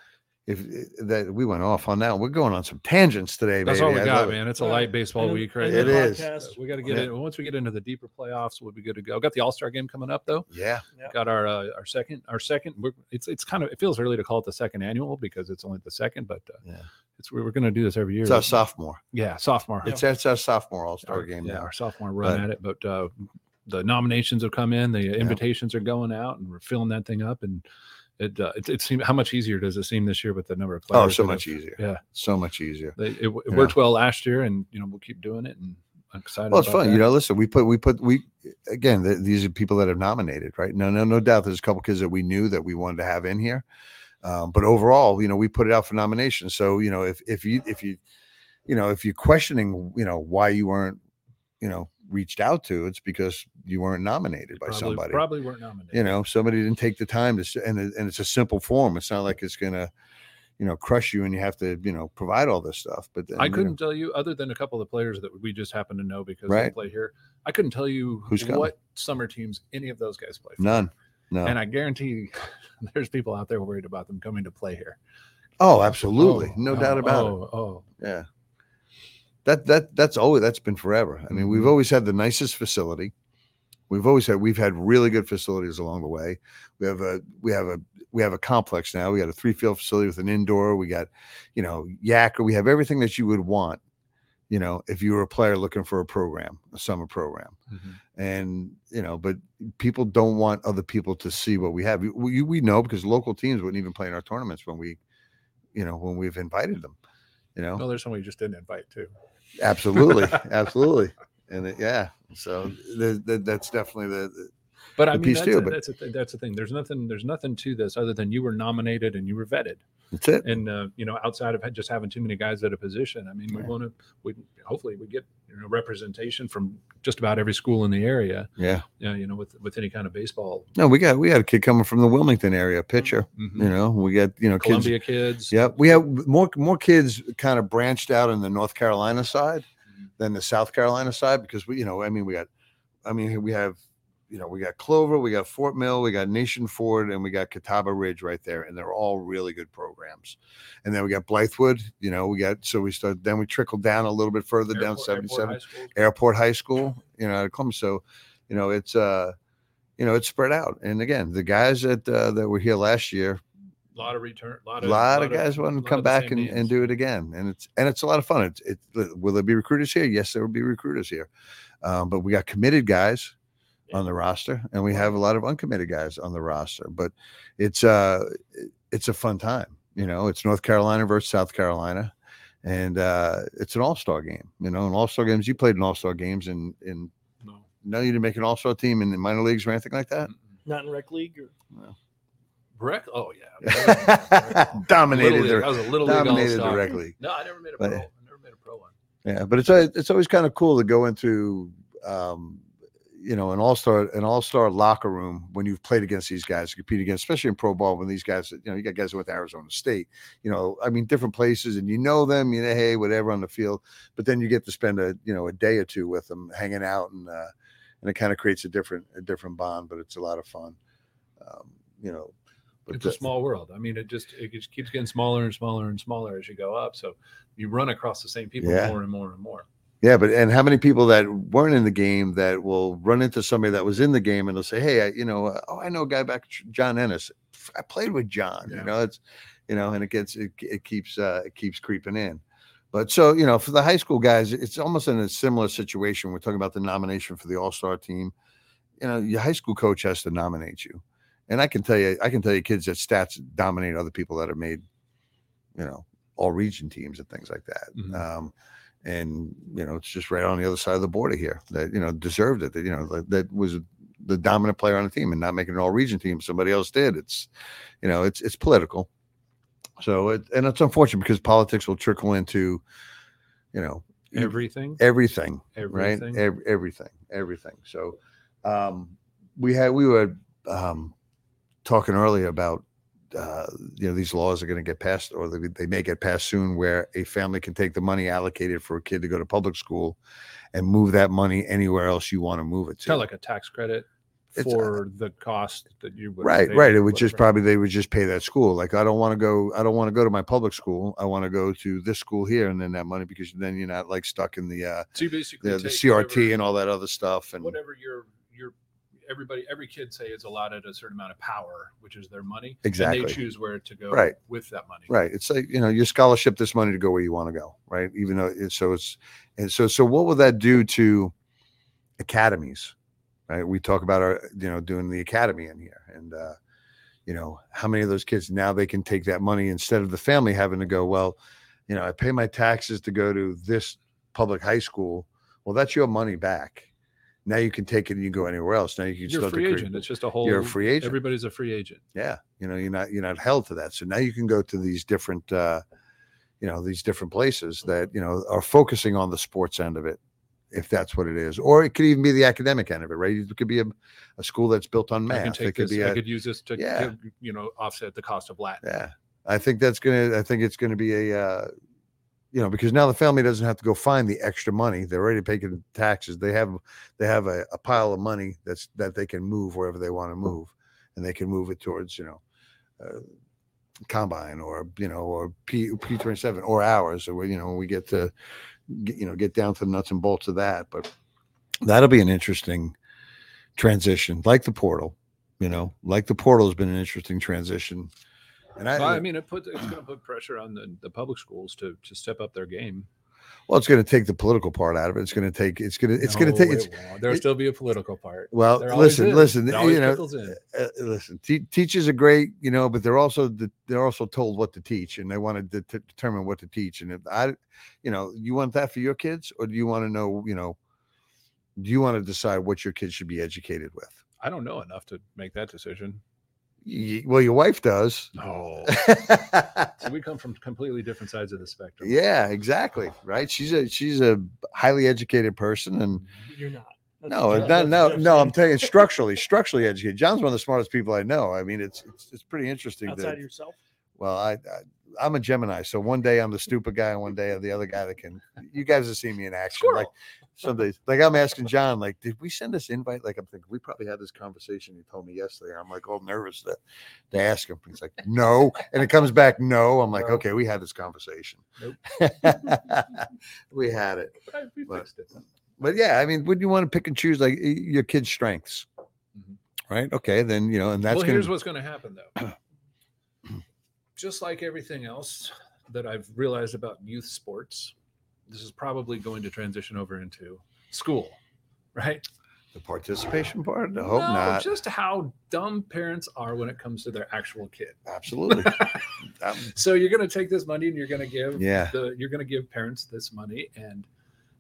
if that we went off on that, we're going on some tangents today. That's baby. all we I got, man. It's a light baseball And- week right and now. Is. podcast- We got to get Yeah. it once we get into the deeper playoffs. We'll be good to go. Got the All Star game coming up though. Yeah, Got our uh, our second our second. We're, it's it's kind of it feels early to call it the second annual because it's only the second, but uh, Yeah. it's we we're going to do this every year. it's our sophomore. yeah, sophomore. It's it's our sophomore All Star game yeah, now. our sophomore run But- at it. But uh, the nominations have come in, the invitations are going out, and we're filling that thing up. And it uh, it, it seemed how much easier does it seem this year with the number of players? Oh, so much have- easier. Yeah, So much easier. they, it, it worked well last year, and you know we'll keep doing it. And I'm excited. Well, it's fun. that. You know, listen, we put we put we again. th- these are people that have nominated, right? No, no, no doubt. There's a couple kids that we knew that we wanted to have in here, um, but overall, you know, we put it out for nomination. So you know, if if you if you you know if you're questioning, you know, why you weren't, you know, reached out to, it's because you weren't nominated by probably, somebody. Probably weren't nominated. you know, somebody didn't take the time to, and and it's a simple form. It's not like it's gonna, you know, crush you and you have to, you know, provide all this stuff. But then, I you know, couldn't tell you, other than a couple of the players that we just happen to know because they play here. I couldn't tell you Who's coming? what summer teams any of those guys play for. none. No. And I guarantee there's people out there worried about them coming to play here. oh, absolutely, Oh, no oh, doubt about it. oh, Oh, Yeah. That that that's always that's been forever. I mean, we've Mhm. always had the nicest facility. We've always had we've had really good facilities along the way. We have a we have a we have a complex now. We got a three field facility with an indoor. We got, you know, Yacker. We have everything that you would want, you know, if you were a player looking for a program, a summer program. Mhm. And you know, but people don't want other people to see what we have. We, we, we know because local teams wouldn't even play in our tournaments when we, you know, when we've invited them. You know, Well, there's somebody you just didn't invite too. Absolutely absolutely and it, yeah so the, the, that's definitely the, the- But I mean, piece that's, too, a, but- that's a th- that's the thing. There's nothing. There's nothing to this other than you were nominated and you were vetted. That's it And uh, you know, outside of just having too many guys at a position, I mean, we Yeah. want to. We hopefully we get you know representation from just about every school in the area. yeah Yeah, you know, with with any kind of baseball. no we got we had a kid coming from the wilmington area pitcher Mhm. you know we got you know kids Columbia kids. yeah we have more more kids kind of branched out in the north carolina side Mhm. than the south carolina side because we you know i mean we got i mean we have you know we got clover we got fort mill we got nation ford and we got catawba ridge right there and they're all really good programs and then we got blythewood you know we got so we start then we trickled down a little bit further down Airport- Airport 77 High School. airport high school you know out of Columbia. so you know it's uh you know it's spread out and again the guys that uh, that were here last year A lot of return. A lot a of, lot of guys want to come back and, and do it again and it's and it's a lot of fun it's it will there be recruiters here yes there will be recruiters here um, but we got committed guys on the roster and we have a lot of uncommitted guys on the roster but it's uh it's a fun time you know it's north carolina versus south carolina and uh it's an all-star game you know in all-star games you played in all-star games and in No. no you didn't make an all-star team in the minor leagues or anything like that Not in rec league or Breck. Oh yeah. dominated Little the. I was a little league dominated the all-star. league No, I never made a But- pro. I never made a pro one. Yeah, but it's it's always kind of cool to go into um, you know an all star an all star locker room when you've played against these guys, compete against, especially in pro ball when these guys you know you got guys went Arizona State, you know I mean different places and you know them, you know hey whatever on the field, but then you get to spend a you know a day or two with them hanging out and uh, and it kind of creates a different a different bond, but it's a lot of fun, um, you know. But it's a small world. I mean, it just it just keeps getting smaller and smaller and smaller as you go up. So you run across the same people Yeah. more and more and more. Yeah, but and how many people that weren't in the game that will run into somebody that was in the game and they'll say, "Hey, I, you know, uh, oh, I know a guy back, John Ennis. I played with John. Yeah. You know, it's, you know, and it gets it, it keeps uh, it keeps creeping in. But so you know, for the high school guys, it's almost in a similar situation. We're talking about the nomination for the All Star team. You know, your high school coach has to nominate you, and I can tell you, I can tell you, kids that stats dominate other people that are made, you know, all region teams and things like that. Mhm. Um, and you know it's just right on the other side of the border here that you know deserved it that you know that, that was the dominant player on the team and not making an all region team. Somebody else did. It's you know it's it's political. So it and it's unfortunate because politics will trickle into you know Everything, everything everything. right Ev- everything everything. So um we had we were um talking earlier about uh, you know these laws are going to get passed or they, they may get passed soon where a family can take the money allocated for a kid to go to public school and move that money anywhere else you want to move it to. Kind of like a tax credit It's, uh, for the cost that you would right right it would just probably they would just pay that school. Like i don't want to go i don't want to go to my public school. I want to go to this school here and then that money because then you're not like stuck in the uh So you basically the, the crt whatever- and all that other stuff and whatever your your everybody every kid say is allotted a certain amount of power, which is their money. And Exactly. they choose where to go Right. with that money. Right. It's like, you know, your scholarship this money to go where you want to go. Right. Even though it's so it's and so so what will that do to academies? Right. We talk about our, you know, doing the academy in here. And uh, you know, how many of those kids now they can take that money instead of the family having to go, well, you know, I pay my taxes to go to this public high school. Well, that's your money back. Now you can take it and you go anywhere else. Now you can You're a free agent. It's just a whole You're a free agent. Everybody's a free agent. yeah you know you're not you're not held to that so now you can go to these different uh you know these different places that you know are focusing on the sports end of it if that's what it is or it could even be the academic end of it right it could be a, a school that's built on I can math it could this. be I a, could use this to, Yeah. to, you know offset the cost of Latin. yeah i think that's gonna i think it's gonna be a uh you know because now the family doesn't have to go find the extra money they're already paying taxes they have they have a, a pile of money that's that they can move wherever they want to move and they can move it towards you know uh, combine or you know or p p27 or ours or you know when we get to get, you know get down to the nuts and bolts of that but that'll be an interesting transition like the portal you know like the portal has been an interesting transition and i I mean, it puts it's going to put pressure on the, the public schools to to step up their game. Well, it's going to take the political part out of it. It's going to take. It's going to. It's going to take. It's it. There'll it- still be a political part. well. Listen, is. listen. You know, in. uh, listen. Te- teachers are great, you know, but they're also the, they're also told what to teach, and they want to de- to determine what to teach. And if I, you know, you want that for your kids, or do you want to know, you know, do you want to decide what your kids should be educated with? I don't know enough to make that decision. Y- well, your wife does. No, So we come from completely different sides of the spectrum. Yeah, exactly. Oh. Right. She's a she's a highly educated person, and mm-hmm. You're not. That's- No, not. that's No, no. I'm saying. telling you, structurally, structurally educated. John's one of the smartest people I know. I mean, it's it's, it's pretty interesting. outside That, of yourself. well, I, I I'm a Gemini, so one day I'm the stupid guy, and one day I'm the other guy that can. You guys have seen me in action. Like some days, like I'm asking John, like, did we send this invite? Like I'm thinking we probably had this conversation. He told me yesterday. I'm like all nervous to to ask him. He's like, no, and it comes back, no. I'm like, No. okay, we had this conversation. Nope. we had it. But we But- it. But yeah, I mean, would you want to pick and choose like your kid's strengths? Mhm. Right. Okay. Then, you know, and that's well, going here's what's going to happen though. Just like everything else that I've realized about youth sports, this is probably going to transition over into school, right? the participation part. I hope No, not. Just how dumb parents are when it comes to their actual kid. Absolutely. So you're going to take this money and you're going to give Yeah. the you're going to give parents this money and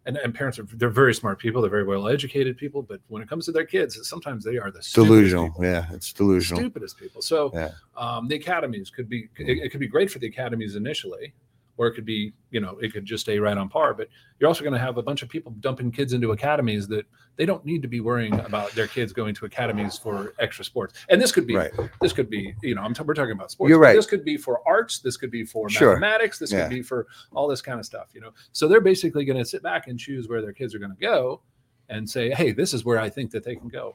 and and parents are they're very smart people they're very well educated people but when it comes to their kids sometimes they are the stupidest delusional. people. Yeah. It's delusional. stupidest people so Yeah. um, the academies could be it, it could be great for the academies initially or it could be, you know, it could just stay right on par. But you're also going to have a bunch of people dumping kids into academies that they don't need to be worrying about their kids going to academies for extra sports. And this could be, Right. this could be, you know, I'm t- we're talking about sports. You're right. This could be for arts. This could be for Sure. mathematics. This Yeah. could be for all this kind of stuff, you know. So they're basically going to sit back and choose where their kids are going to go, and say, "Hey, this is where I think that they can go."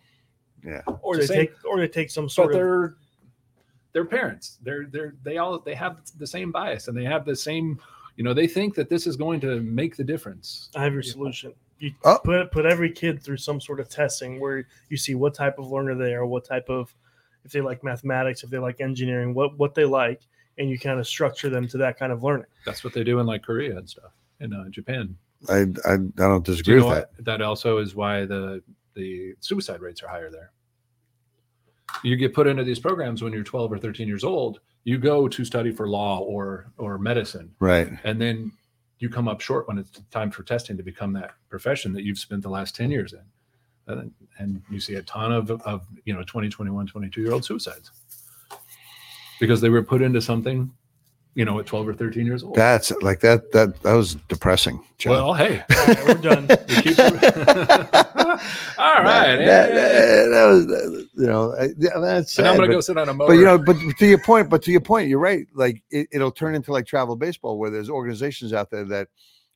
Yeah. Or Or they same, take or they take some but sort of they're they're parents. They're they're they all they have the same bias and they have the same. You know, they think that this is going to make the difference. I have your solution. You Oh. put put every kid through some sort of testing where you see what type of learner they are, what type of if they like mathematics, if they like engineering, what what they like, and you kind of structure them to that kind of learning. That's what they do in like Korea and stuff in uh, Japan. I, I, I don't Do disagree you know with what? That also is why the the suicide rates are higher there. You get put into these programs when you're 12 or 13 years old. You go to study for law or or medicine. Right. and then you come up short when it's time for testing to become that profession that you've spent the last 10 years in. And, and you see a ton of, of you know 20, 21, 22 year old suicides because they were put into something, you know, at 12 or 13 years old. That's like that. That that was depressing. John. well, hey, All right, we're done. we keep- all right. That, eh. that- that was, you know, I- yeah, that's. And I'm gonna go sit on a motor. But you know, but to your point, but to your point, you're right. Like it, it'll turn into like travel baseball, where there's organizations out there that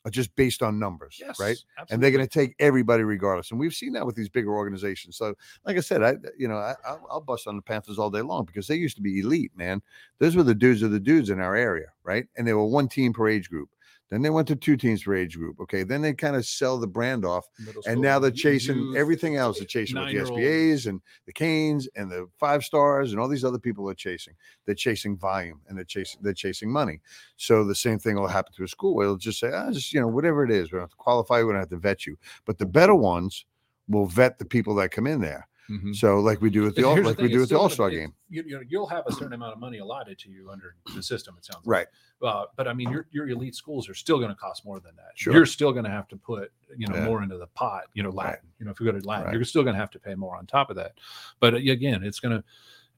are just based on numbers, yes, right? absolutely. And they're going to take everybody regardless. And we've seen that with these bigger organizations. So, like I said, I you know I, I'll, I'll bust on the Panthers all day long because they used to be elite, man. Those were the dudes of the dudes in our area, right? And they were one team per age group. Then they went to two teams per age group. Okay, then they kind of sell the brand off Middle and school, now they're youth, chasing everything else. They're chasing what the. SBAs and the Canes and the five stars and all these other people are chasing. They're chasing volume and they're chasing they're chasing money. So the same thing will happen to a school where they'll just say, ah, just you know, whatever it is, we don't have to qualify, we don't have to vet you. But the better ones will vet the people that come in there. Mhm. So like we do with the all here's like we thing, do it's with the still All gonna Star be- game. You, you know, you'll have a certain amount of money allotted to you under the system. It sounds Right. Like. Uh, but I mean, your your elite schools are still going to cost more than that. Sure. You're still going to have to put you know Yeah. more into the pot. You know, Latin. Right. You know, if you go to Latin, Right. you're still going to have to pay more on top of that. But uh, again, it's going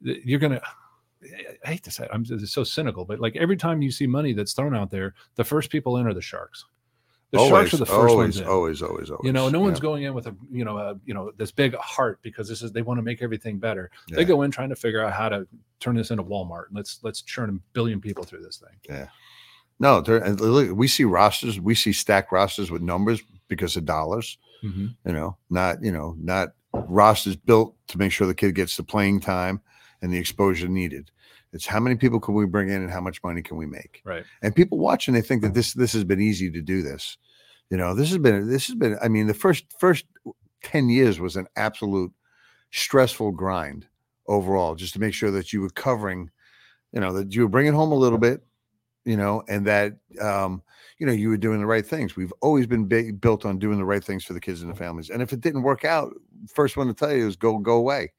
to you're going to. I hate to say it, I'm just so cynical, but like every time you see money that's thrown out there, the first people in are the sharks. The always, sharks are the first always, ones in. always, always, always. You know, no one's yeah. going in with a you know a you know this big heart because this is they want to make everything better. Yeah. They go in trying to figure out how to turn this into Walmart. And let's let's churn a billion people through this thing. Yeah. No, look, we see rosters, we see stacked rosters with numbers because of dollars. Mm-hmm. you know, not, you know, not rosters built to make sure the kid gets the playing time and the exposure needed. It's how many people can we bring in and how much money can we make? Right. And people watching, they think that this this has been easy to do this. You know, this has been this has been. I mean, the first first ten years was an absolute stressful grind overall, just to make sure that you were covering, you know, that you were bringing home a little bit, you know, and that um, you know you were doing the right things. We've always been big, built on doing the right things for the kids and the families. And if it didn't work out, first one to tell you is go go away.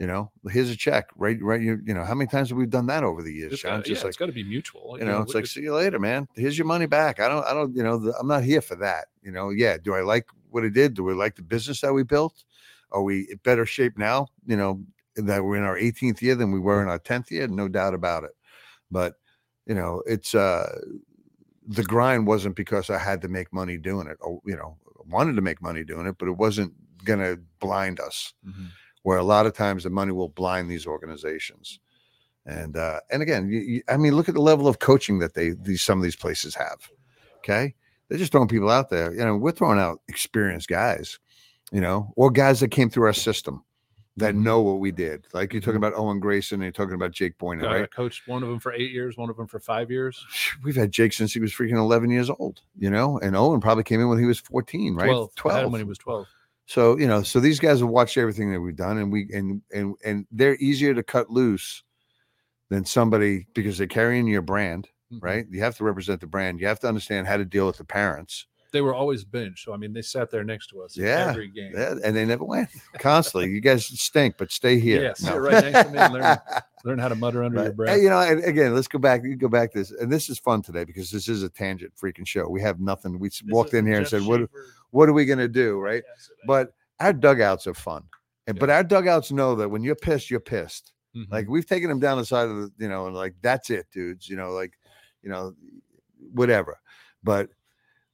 You know, here's a check, right? Right. You, you know, how many times have we done that over the years, It's John? got, Just yeah, like it's got to be mutual. you know, it's like see you later, man. Here's your money back. I don't, I don't, you know, the, I'm not here for that. You know, yeah. Do I like what it did? Do we like the business that we built? Are we in better shape now? You know, that we're in our 18th year than we were in our 10th year, no doubt about it. But you know, it's uh the grind wasn't because I had to make money doing it. Or, you know, wanted to make money doing it, but it wasn't gonna blind us Mhm. Where a lot of times the money will blind these organizations. And uh, and again, you, you, I mean, look at the level of coaching that they these some of these places have. Okay, they're just throwing people out there. You know, we're throwing out experienced guys, you know, or guys that came through our system that know what we did. Like you're talking about Owen Grayson, and you're talking about Jake Boyner, right? coached one of them for eight years, one of them for five years. We've had Jake since he was freaking 11 years old, you know, and Owen probably came in when he was 14, right? 12. I had him when he was 12. So you know, so these guys have watched everything that we've done, and we and and and they're easier to cut loose than somebody because they're carrying your brand, Mhm. right? You have to represent the brand. You have to understand how to deal with the parents. They were always benched. So, I mean, they sat there next to us Yeah, every game. Yeah, and they never went constantly. You guys stink, but stay here. Yeah, sit right next to me and learn, learn how to mutter under your breath. Hey, you know, and again, let's go back. You go back to this, and this is fun today because this is a tangent freaking show. We have nothing. We This walked in here and said, Schaefer What are we gonna do?" Right? podcast today. But our dugouts are fun, and but our dugouts know that when you're pissed, you're pissed. Mhm. Like we've taken them down the side of the, you know, and like that's it, dudes. You know, like, you know, whatever. But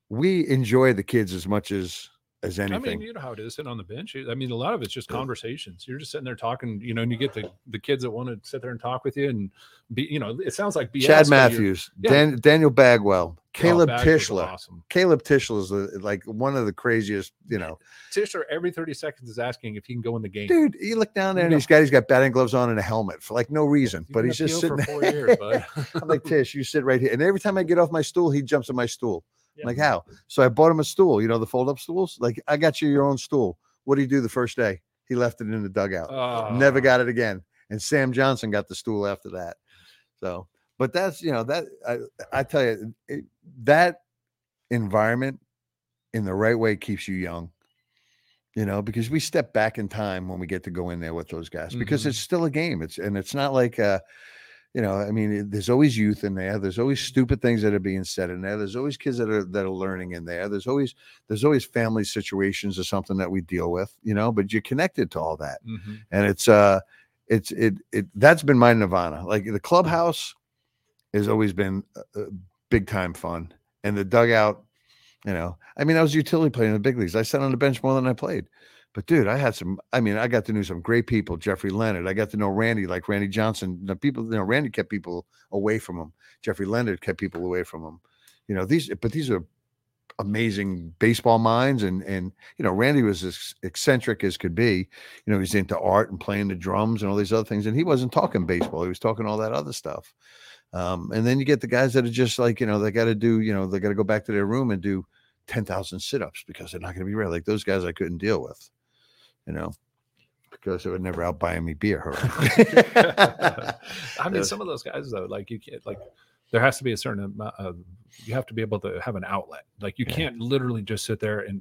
we enjoy the kids as much as as anything. I mean, you know how it is sitting on the bench. I mean, a lot of it's just conversations. You're just sitting there talking, you know, and you get the the kids that want to sit there and talk with you and be, you know, it sounds like BS, Chad Matthews, yeah. Dan, Daniel Bagwell, Oh, Caleb was Tischler. awesome. Caleb Tischler is like one of the craziest, you know. Tischler every 30 seconds is asking if he can go in the game. Dude, you look down there and No. he's got he's got batting gloves on and a helmet for like no reason, You've but he's just sitting for there. years, bud. I'm like Tish, you sit right here. And every time I get off my stool, he jumps on my stool. Yeah. Like how? So I bought him a stool. You know the fold up stools. Like I got you your own stool. What do you do the first day? He left it in the dugout. Never Oh. got it again. And Sam Johnson got the stool after that. So, but that's you know that I, I tell you it, that environment in the right way keeps you young. You know, because we step back in time when we get to go in there with those guys because Mhm. it's still a game. It's and it's not like uh you know, I mean, there's always youth in there. There's always stupid things that are being said in there. There's always kids that are that are learning in there. There's always there's always family situations or something that we deal with, you know. But you're connected to all that Mhm. and it's uh it's it it that's been my nirvana like the clubhouse has always been uh, big time fun and the dugout you know i mean i was a utility player in the big leagues i sat on the bench more than i played but dude i had some i mean i got to know some great people jeffrey leonard. I got to know randy like randy johnson. The people you know randy kept people away from him. Jeffrey leonard kept people away from him. You know these but these are amazing baseball minds and and you know randy was as eccentric as could be. You know he's into art and playing the drums and all these other things and he wasn't talking baseball. He was talking all that other stuff. Um, and then you get the guys that are just like you know they got to do you know they got to go back to their room and do 10,000 sit-ups because they're not going to be ready like those guys I couldn't deal with you know because they would never out buying me beer I mean, some of those guys though, like you can't like there has to be a certain amount of you have to be able to have an outlet. Like you Yeah. can't literally just sit there and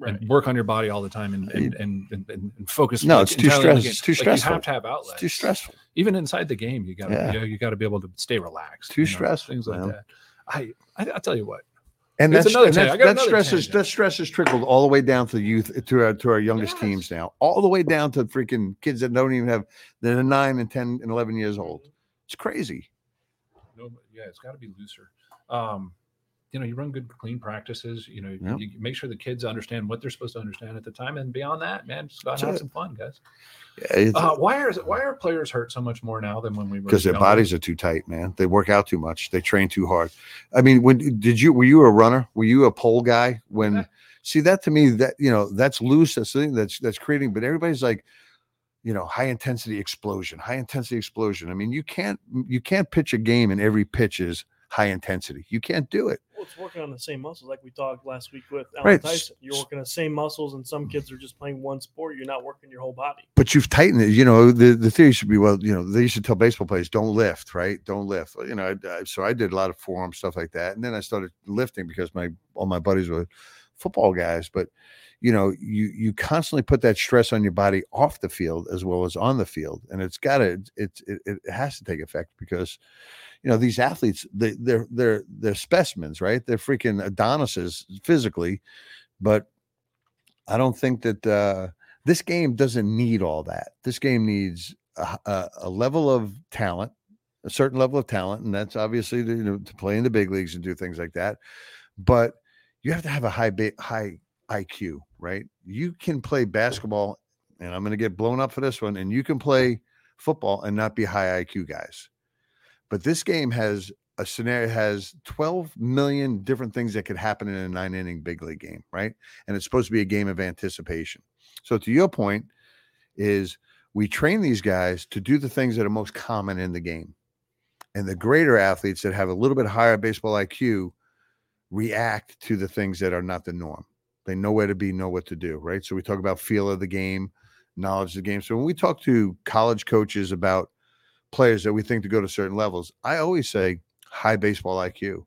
Right. and work on your body all the time and and and, and, and, and focus. No, like, it's too entirely on the stress- it's too Like, stressful. You have to have it's outlets. too stressful Even inside the game, you got to Yeah. you, you got to be able to stay relaxed. Too you know, stressful, Things like man. that. I, I I tell you what. And Here's that's, another and tangent. that's- I got that stress is tangent. that stress is trickled all the way down to the youth to our to our youngest Yes. teams now all the way down to freaking kids that don't even have that are nine and 10 and 11 years old it's crazy No, yeah, it's got to be looser. Um, you know, you run good, clean practices. You know, Yep. you make sure the kids understand what they're supposed to understand at the time, and beyond that, man, just go out and have That's some fun, guys. Yeah, Uh, why are why are players hurt so much more now than when we were? because their younger? bodies are too tight, man. They work out too much. They train too hard. I mean, when did you were you a runner? Were you a pole guy? When Yeah. see that to me, that you know, that's loose. That's the thing that's that's creating. But everybody's like, you know, high intensity explosion, high intensity explosion. I mean, you can't you can't pitch a game and every pitch is high intensity. You can't do it. Well, it's working on the same muscles like we talked last week with Alan Right. Tyson. You're working the same muscles, and some kids are just playing one sport. You're not working your whole body. but you've tightened it. You know, the, the theory should be, well, you know, they used to tell baseball players, don't lift, right? Don't lift. You know, I, I- so I did a lot of forearm stuff like that. And then I started lifting because my, all my buddies were football guys. But, you know, you, you constantly put that stress on your body off the field as well as on the field. And it's got to, it's, it, it has to take effect because, you know, these athletes, they, they're, they're, they're specimens, right? They're freaking Adonises physically, but I don't think that, uh, this game doesn't need all that. This game needs a, a, level of talent, a certain level of talent, and that's obviously to, you know, to play in the big leagues and do things like that. But you have to have a high high IQ, right? You can play basketball, and I'm going to get blown up for this one, and you can play football and not be high IQ guys. But this game has a scenario has 12 million different things that could happen in a nine inning big league game, right? And it's supposed to be a game of anticipation. So to your point is we train these guys to do the things that are most common in the game. And the greater athletes that have a little bit higher baseball IQ react to the things that are not the norm. They know where to be, know what to do, right? So we talk about feel of the game, knowledge of the game. So when we talk to college coaches about players that we think to go to certain levels, I always say high baseball IQ,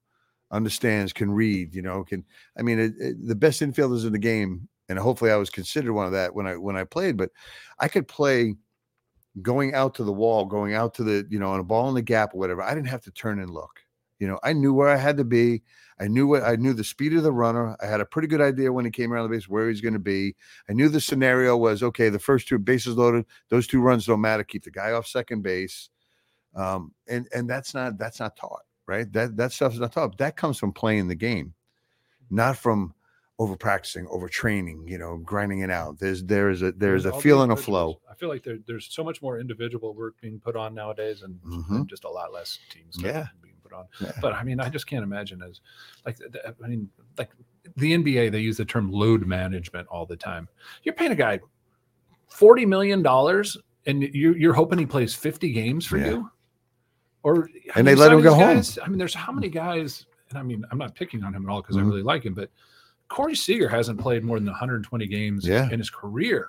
understands, can read, you know, can I mean it, it- the best infielders in the game and hopefully I was considered one of that when I when I played. But I could play going out to the wall, going out to the you know on a ball in the gap or whatever. I didn't have to turn and look. You know, I knew where I had to be. I knew what I knew the speed of the runner. I had a pretty good idea when he came around the base where he's going to be. I knew the scenario was okay. The first two bases loaded, those two runs don't matter. Keep the guy off second base, um, and and that's not that's not taught. right? That that stuff's not taught. That comes from playing the game, not from over practicing, over training, you know, grinding it out. There's there is a there's a feel and a flow. I feel like there, there's so much more individual work being put on nowadays, and, and Mhm. just a lot less teams Yeah. Put on. Yeah. But I mean, I just can't imagine as like I mean, like the NBA, they use the term load management all the time. You're paying a guy forty million dollars, and you're you're hoping he plays fifty games for Yeah. you, or I And they let him go these home. I mean, there's how many guys, and I mean, I'm not picking on him at all because Mhm. I really like him, but Corey Seager hasn't played more than 120 games Yeah. in his career.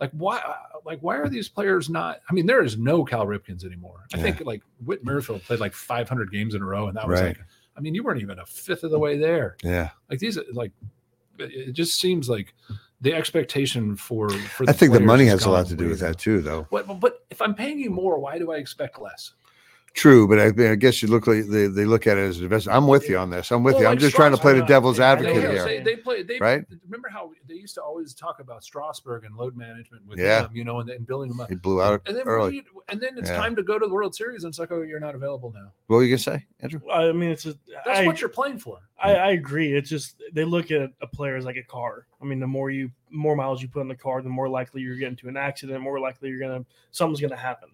Like why? Uh, like why are these players not? I mean, there is no Cal Ripkins anymore. I Yeah. think like Whit Merrifield played like 500 games in a row, and that was Right. like, I mean, you weren't even a fifth of the way there. Yeah. Like these, like it just seems like the expectation for. for I think the money has a lot to do with that too, though. But- but if I'm paying you more, why do I expect less? True, but I, I guess you look like they, they look at it as an investment. I'm with you on this. I'm with Well, you. I'm like just trying to play the devil's I- I advocate know, here. They, they play. They Right? Remember how they used to always talk about Strasburg and load management with Yeah. him, you know, and, and building them up. He blew out And then early. you- and then it's Yeah. time to go to the World Series, and it's like, oh, you're not available now. What were you gonna say, Andrew? I mean, it's a, That's I, what you're playing for. I, I agree. It's just they look at a player as like a car. I mean, the more you more miles you put in the car, the more likely you're getting to an accident, more likely you're gonna something's gonna happen.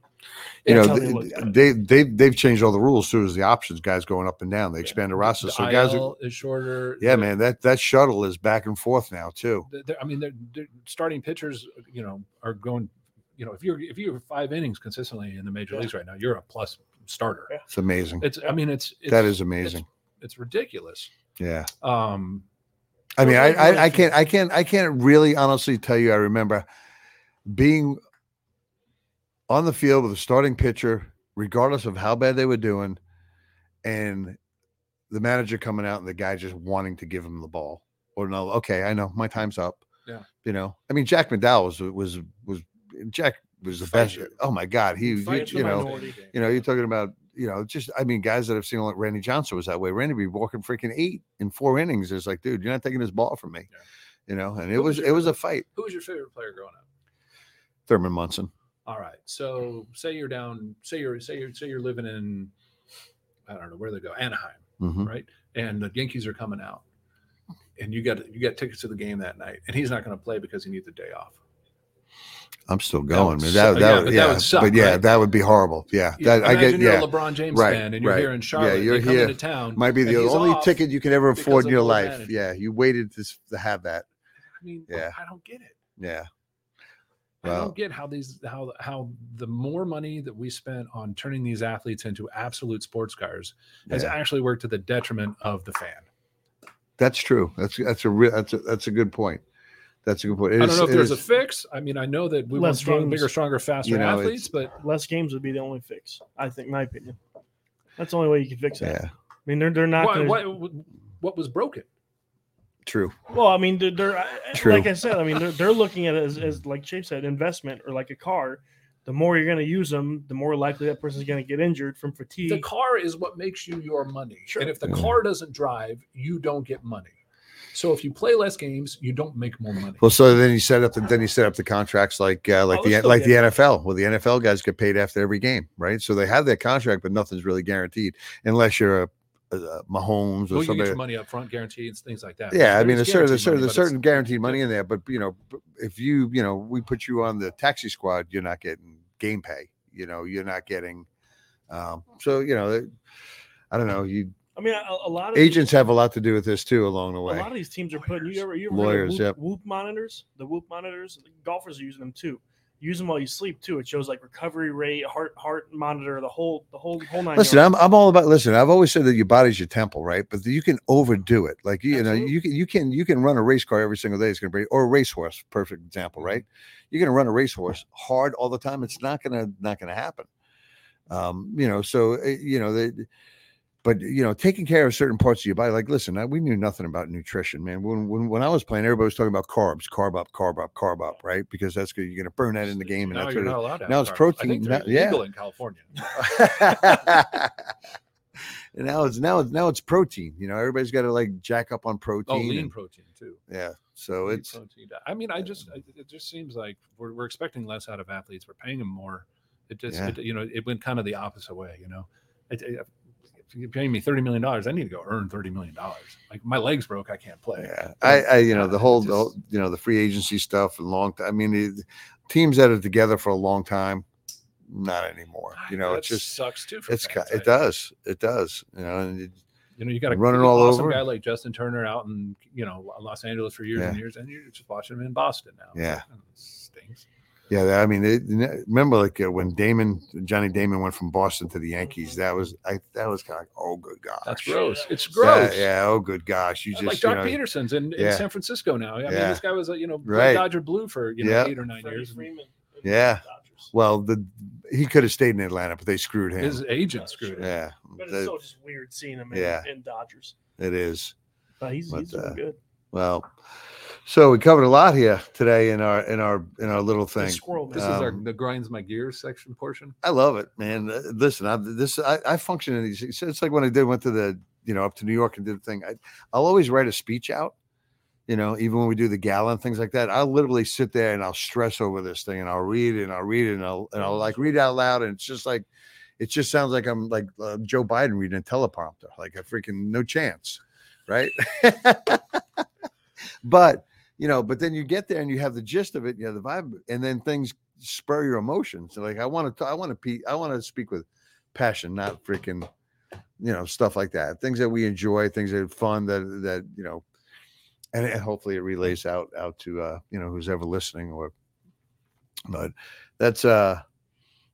You That's know, how they look at it. they they they've changed all the rules too. As the options, guys going up and down. They expand the roster, The so guys. Are, is shorter. yeah, man, that that shuttle is back and forth now too. the- the- I mean, they're, they're starting pitchers, you know, are going. You know, if you're if you're five innings consistently in the major Yeah. leagues right now, you're a plus starter. Yeah. It's amazing. It's. I mean, it's, it's that is amazing. It's ridiculous. Yeah. Um, I mean, I, I, I can't, I can't, I can't really honestly tell you. I remember being on the field with a starting pitcher, regardless of how bad they were doing, and the manager coming out and the guy just wanting to give him the ball. Or no, okay, I know my time's up. Yeah. You know, I mean, Jack McDowell was was was Jack was the best. Fighter. Oh my God, he, he you know, minority. you know, you're talking about, you know, just I mean, guys that I've seen like Randy Johnson was that way. Randy be walking freaking eight in four innings. It's like, dude, you're not taking this ball from me. Yeah. You know, and it was was it was a fight. who was your favorite player growing up? Thurman Munson. All right. So say you're down. Say you're say you're say you're living in. I don't know where they go. Anaheim, Mhm. right? And the Yankees are coming out, and you got you got tickets to the game that night, and he's not going to play because he needs a day off. I'm still would going. man. suck- That, yeah, that, but would- that yeah, would suck, but yeah, right? that would be horrible. Yeah, Yeah, that, I get. you're Yeah, a LeBron James Right, fan, and you're right. here in Charlotte. Yeah, you're you here. into town. might be the only ticket you can ever afford in your life. management. Yeah, you waited to, to have that. I mean, Yeah. I don't get it. Yeah, I don't get how these how how the more money that we spent on turning these athletes into absolute sports cars has yeah. actually worked to the detriment of the fan. that's true. That's that's a real that's a that's a good point. That's a good point. It I don't is- know if it there's a fix. I mean, I know that we want Less strong, bigger, stronger, faster You know, athletes, but Less games would be the only fix. I think, my opinion. That's the only way you can fix that. yeah, I mean, they're they're not. what, gonna, what, what was broken? true. Well, I mean, they're, they're I- I- True. like I said. I mean, they're, they're looking at it as, as like Chase said, investment or like a car. The more you're going to use them, the more likely that person's going to get injured from fatigue. The car is what makes you your money. Sure. And if the Yeah. car doesn't drive, you don't get money. So if you play less games, you don't make more money. Well, so then you set up the then you set up the contracts like uh, like Oh, the like the getting- NFL. Well, the NFL guys get paid after every game, right? So they have that contract, but nothing's really guaranteed unless you're a, a, a Mahomes or Well, you get your money up front, guarantee, and things like that. Yeah, I mean, There's there's certain guaranteed there's certain, money, there's certain guaranteed money in there, but you know, if you you know we put you on the taxi squad, you're not getting game pay. You know, you're not getting. Um, so you know, I don't know. You I mean, a, a lot of agents have a lot to do with this too along the way. A lot of these teams are putting you ever you ever Lawyers, Lawyers, yep. whoop, whoop monitors. The whoop monitors, golfers are using them too. Use them while you sleep too. It shows like recovery rate, heart heart monitor, the whole the whole whole nine. Listen, yards. I'm I'm all about listen. I've always said that your body's your temple, right? But you can overdo it. Like you, you know, you can you can you can run a race car every single day. It's gonna be or a racehorse, perfect example, right? You're gonna run a racehorse hard all the time. It's not gonna not gonna happen. Um, you know, so uh, you know they. But you know, taking care of certain parts of your body, like listen, I, we knew nothing about nutrition, man. When, when when I was playing, everybody was talking about carbs, carb up, carb up, carb up, right? Because that's good. You're gonna burn that in the game, and No, that's what it to. now it's carbs. I protein, now- yeah. in California. and now it's now it's now it's protein. You know, everybody's got to like jack up on protein. Oh, protein. lean and- protein too. yeah. So Lean it's protein. I mean, I just it just seems like we're, we're expecting less out of athletes. We're paying them more. It just Yeah. it, you know it went kind of the opposite way. You know, it, it- you're paying me thirty million dollars. I need to go earn thirty million dollars. Like my legs broke, I can't play. Yeah, I, I, you know, the it whole, the whole, you know, the free agency stuff and long. Time I mean, the teams that are together for a long time, not anymore. You know, it just, sucks too. For it's, fans. it does, it does. You know, and it, You know, you got a running all awesome over. guy like Justin Turner out in you know Los Angeles for years and years, and you're just watching him in Boston now. Yeah. It stinks. Yeah, I mean, it, remember like uh, when Damon, Johnny Damon went from Boston to the Yankees. That was, I, that was kind of like, oh, good gosh, That's gross. It's Yeah, gross. Yeah, oh, good gosh, you just, like you know, Pederson's in, in yeah. San Francisco now. I mean, Yeah. this guy was a you know Right. Dodger blue for you know Yeah. eight or nine Freddie years. and Freeman. Yeah. Dodgers. well, the he could have stayed in Atlanta, but they screwed him. His agent screwed him. yeah, But it's the- still just weird seeing him in, Yeah. in Dodgers. it is. But he's, But, he's doing uh, good. Well, so we covered a lot here today in our in our in our little The thing. squirrel This man. is our Um, the grinds my gears section portion. I love it, man. Uh, Listen, I this I, I function in these. It's, it's like when I did went to the you know up to New York and did the thing. I, I'll always write a speech out. You know, even when we do the gala and things like that, I'll literally sit there and I'll stress over this thing and I'll read it and I'll read it and I'll and I'll like read out loud and it's just like it just sounds like I'm like uh, Joe Biden reading a teleprompter, like a freaking no chance, right? but you know, but then you get there and you have the gist of it, you have the vibe, and then things spur your emotions. Like I want to, I want to, pe- I want to speak with passion, not freaking, you know, stuff like that. Things that we enjoy, things that are fun, that that you know, and, and hopefully it relays out out to uh, you know who's ever listening or. But that's uh,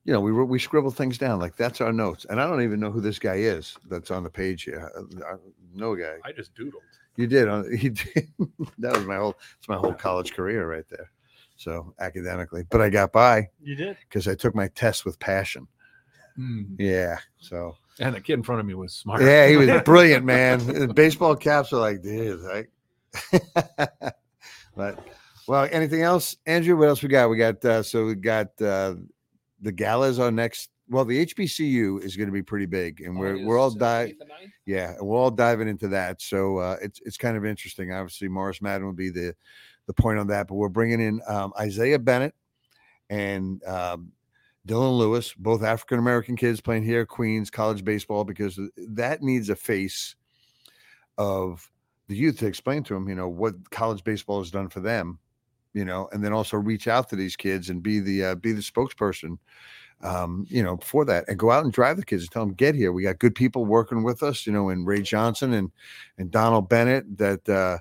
you know, we we scribble things down like that's our notes, and I don't even know who this guy is that's on the page here. I, I, no guy. I just doodled. You did. On, you did. that was my whole. It's my whole college career right there. So academically, but I got by You did. because I took my test with passion. Mm. Yeah. So And the kid in front of me was smart. yeah, he was brilliant, man. Baseball caps are like, dude, like. but well, anything else, Andrew? What else we got? We got uh, so we got uh, the galas on next. Well, the HBCU is going to be pretty big, and we're we're all di- yeah, we're all diving into that. So uh, it's it's kind of interesting. Obviously, Morris Madden will be the the point on that, but we're bringing in um, Isaiah Bennett and um, Dylan Lewis, both African American kids playing here at Queens college baseball, because that needs a face of the youth to explain to them, you know, what college baseball has done for them, you know, and then also reach out to these kids and be the uh, be the spokesperson um, you know, for that and go out and drive the kids and tell them, get here. We got good people working with us, you know, and Ray Johnson and, and Donald Bennett that, uh,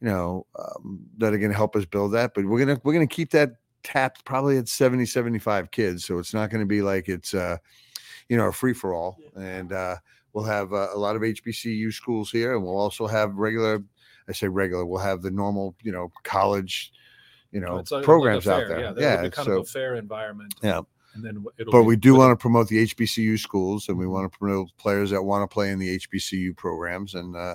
you know, um, that are going to help us build that. But we're going to, we're going to keep that tapped probably at 70, 75 kids. So it's not going to be like it's, uh, you know, a free for all. And, uh, we'll have uh, a lot of HBCU schools here and we'll also have regular, I say regular, we'll have the normal, you know, college, you know, It's like- like programs fair, out there. Yeah, Yeah. kind so, of a fair environment. Yeah. And then it'll but we do want to promote the HBCU schools, and we want to promote players that want to play in the HBCU programs, and uh,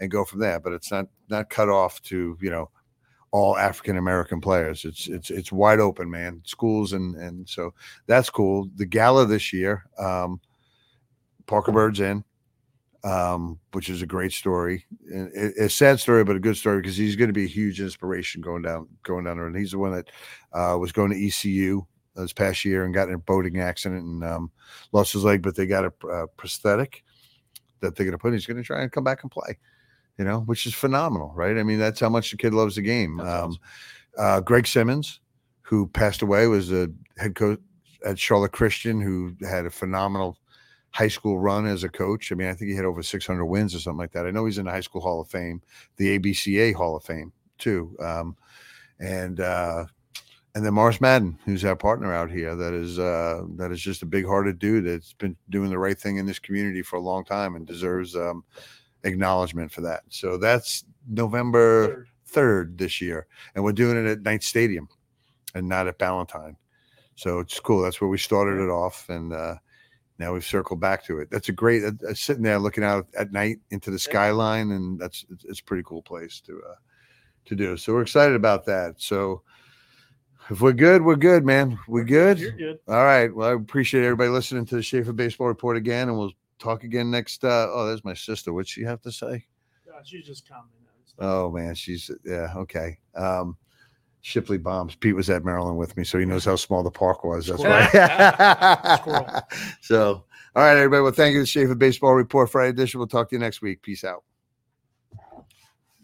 and go from there. But it's not not cut off to you know all African American players. It's it's it's wide open, man. Schools and and so that's cool. The gala this year, um, Parker Byrd's in, um, which is a great story. And it- a sad story, but a good story because he's going to be a huge inspiration going down going down there. And he's the one that uh, was going to ECU this past year and got in a boating accident and um, lost his leg, but they got a uh, prosthetic that they're going to put. in. He's going to try and come back and play, you know, which is phenomenal, right? I mean, that's how much the kid loves the game. Um, uh, Greg Simmons, who passed away, was the head coach at Charlotte Christian, who had a phenomenal high school run as a coach. I mean, I think he had over 600 wins or something like that. I know he's in the High School Hall of Fame, the ABCA Hall of Fame too. Um, and uh, and then Morris Madden, who's our partner out here, that is uh, that is just a big-hearted dude that's been doing the right thing in this community for a long time and deserves um, acknowledgement for that. So that's November Third. this year, and we're doing it at Knight Stadium, and not at Ballantyne. So it's cool. That's where we started it off, and uh, now we've circled back to it. That's a great. Uh, uh, sitting there looking out at night into the skyline, and that's it's, it's a pretty cool place to uh, to do. So we're excited about that. So if we're good, we're good, man. We good? You're good. All right. Well, I appreciate everybody listening to the Schaefer Baseball Report again, and we'll talk again next. Uh, oh, there's my sister. What's she have to say? God, she's just commenting. Oh man, she's yeah okay. Um, Shipley bombs. Pete was at Maryland with me, so he knows how small the park was. That's why. So All right, everybody. Well, thank you. The Schaefer Baseball Report Friday edition. We'll talk to you next week. Peace out.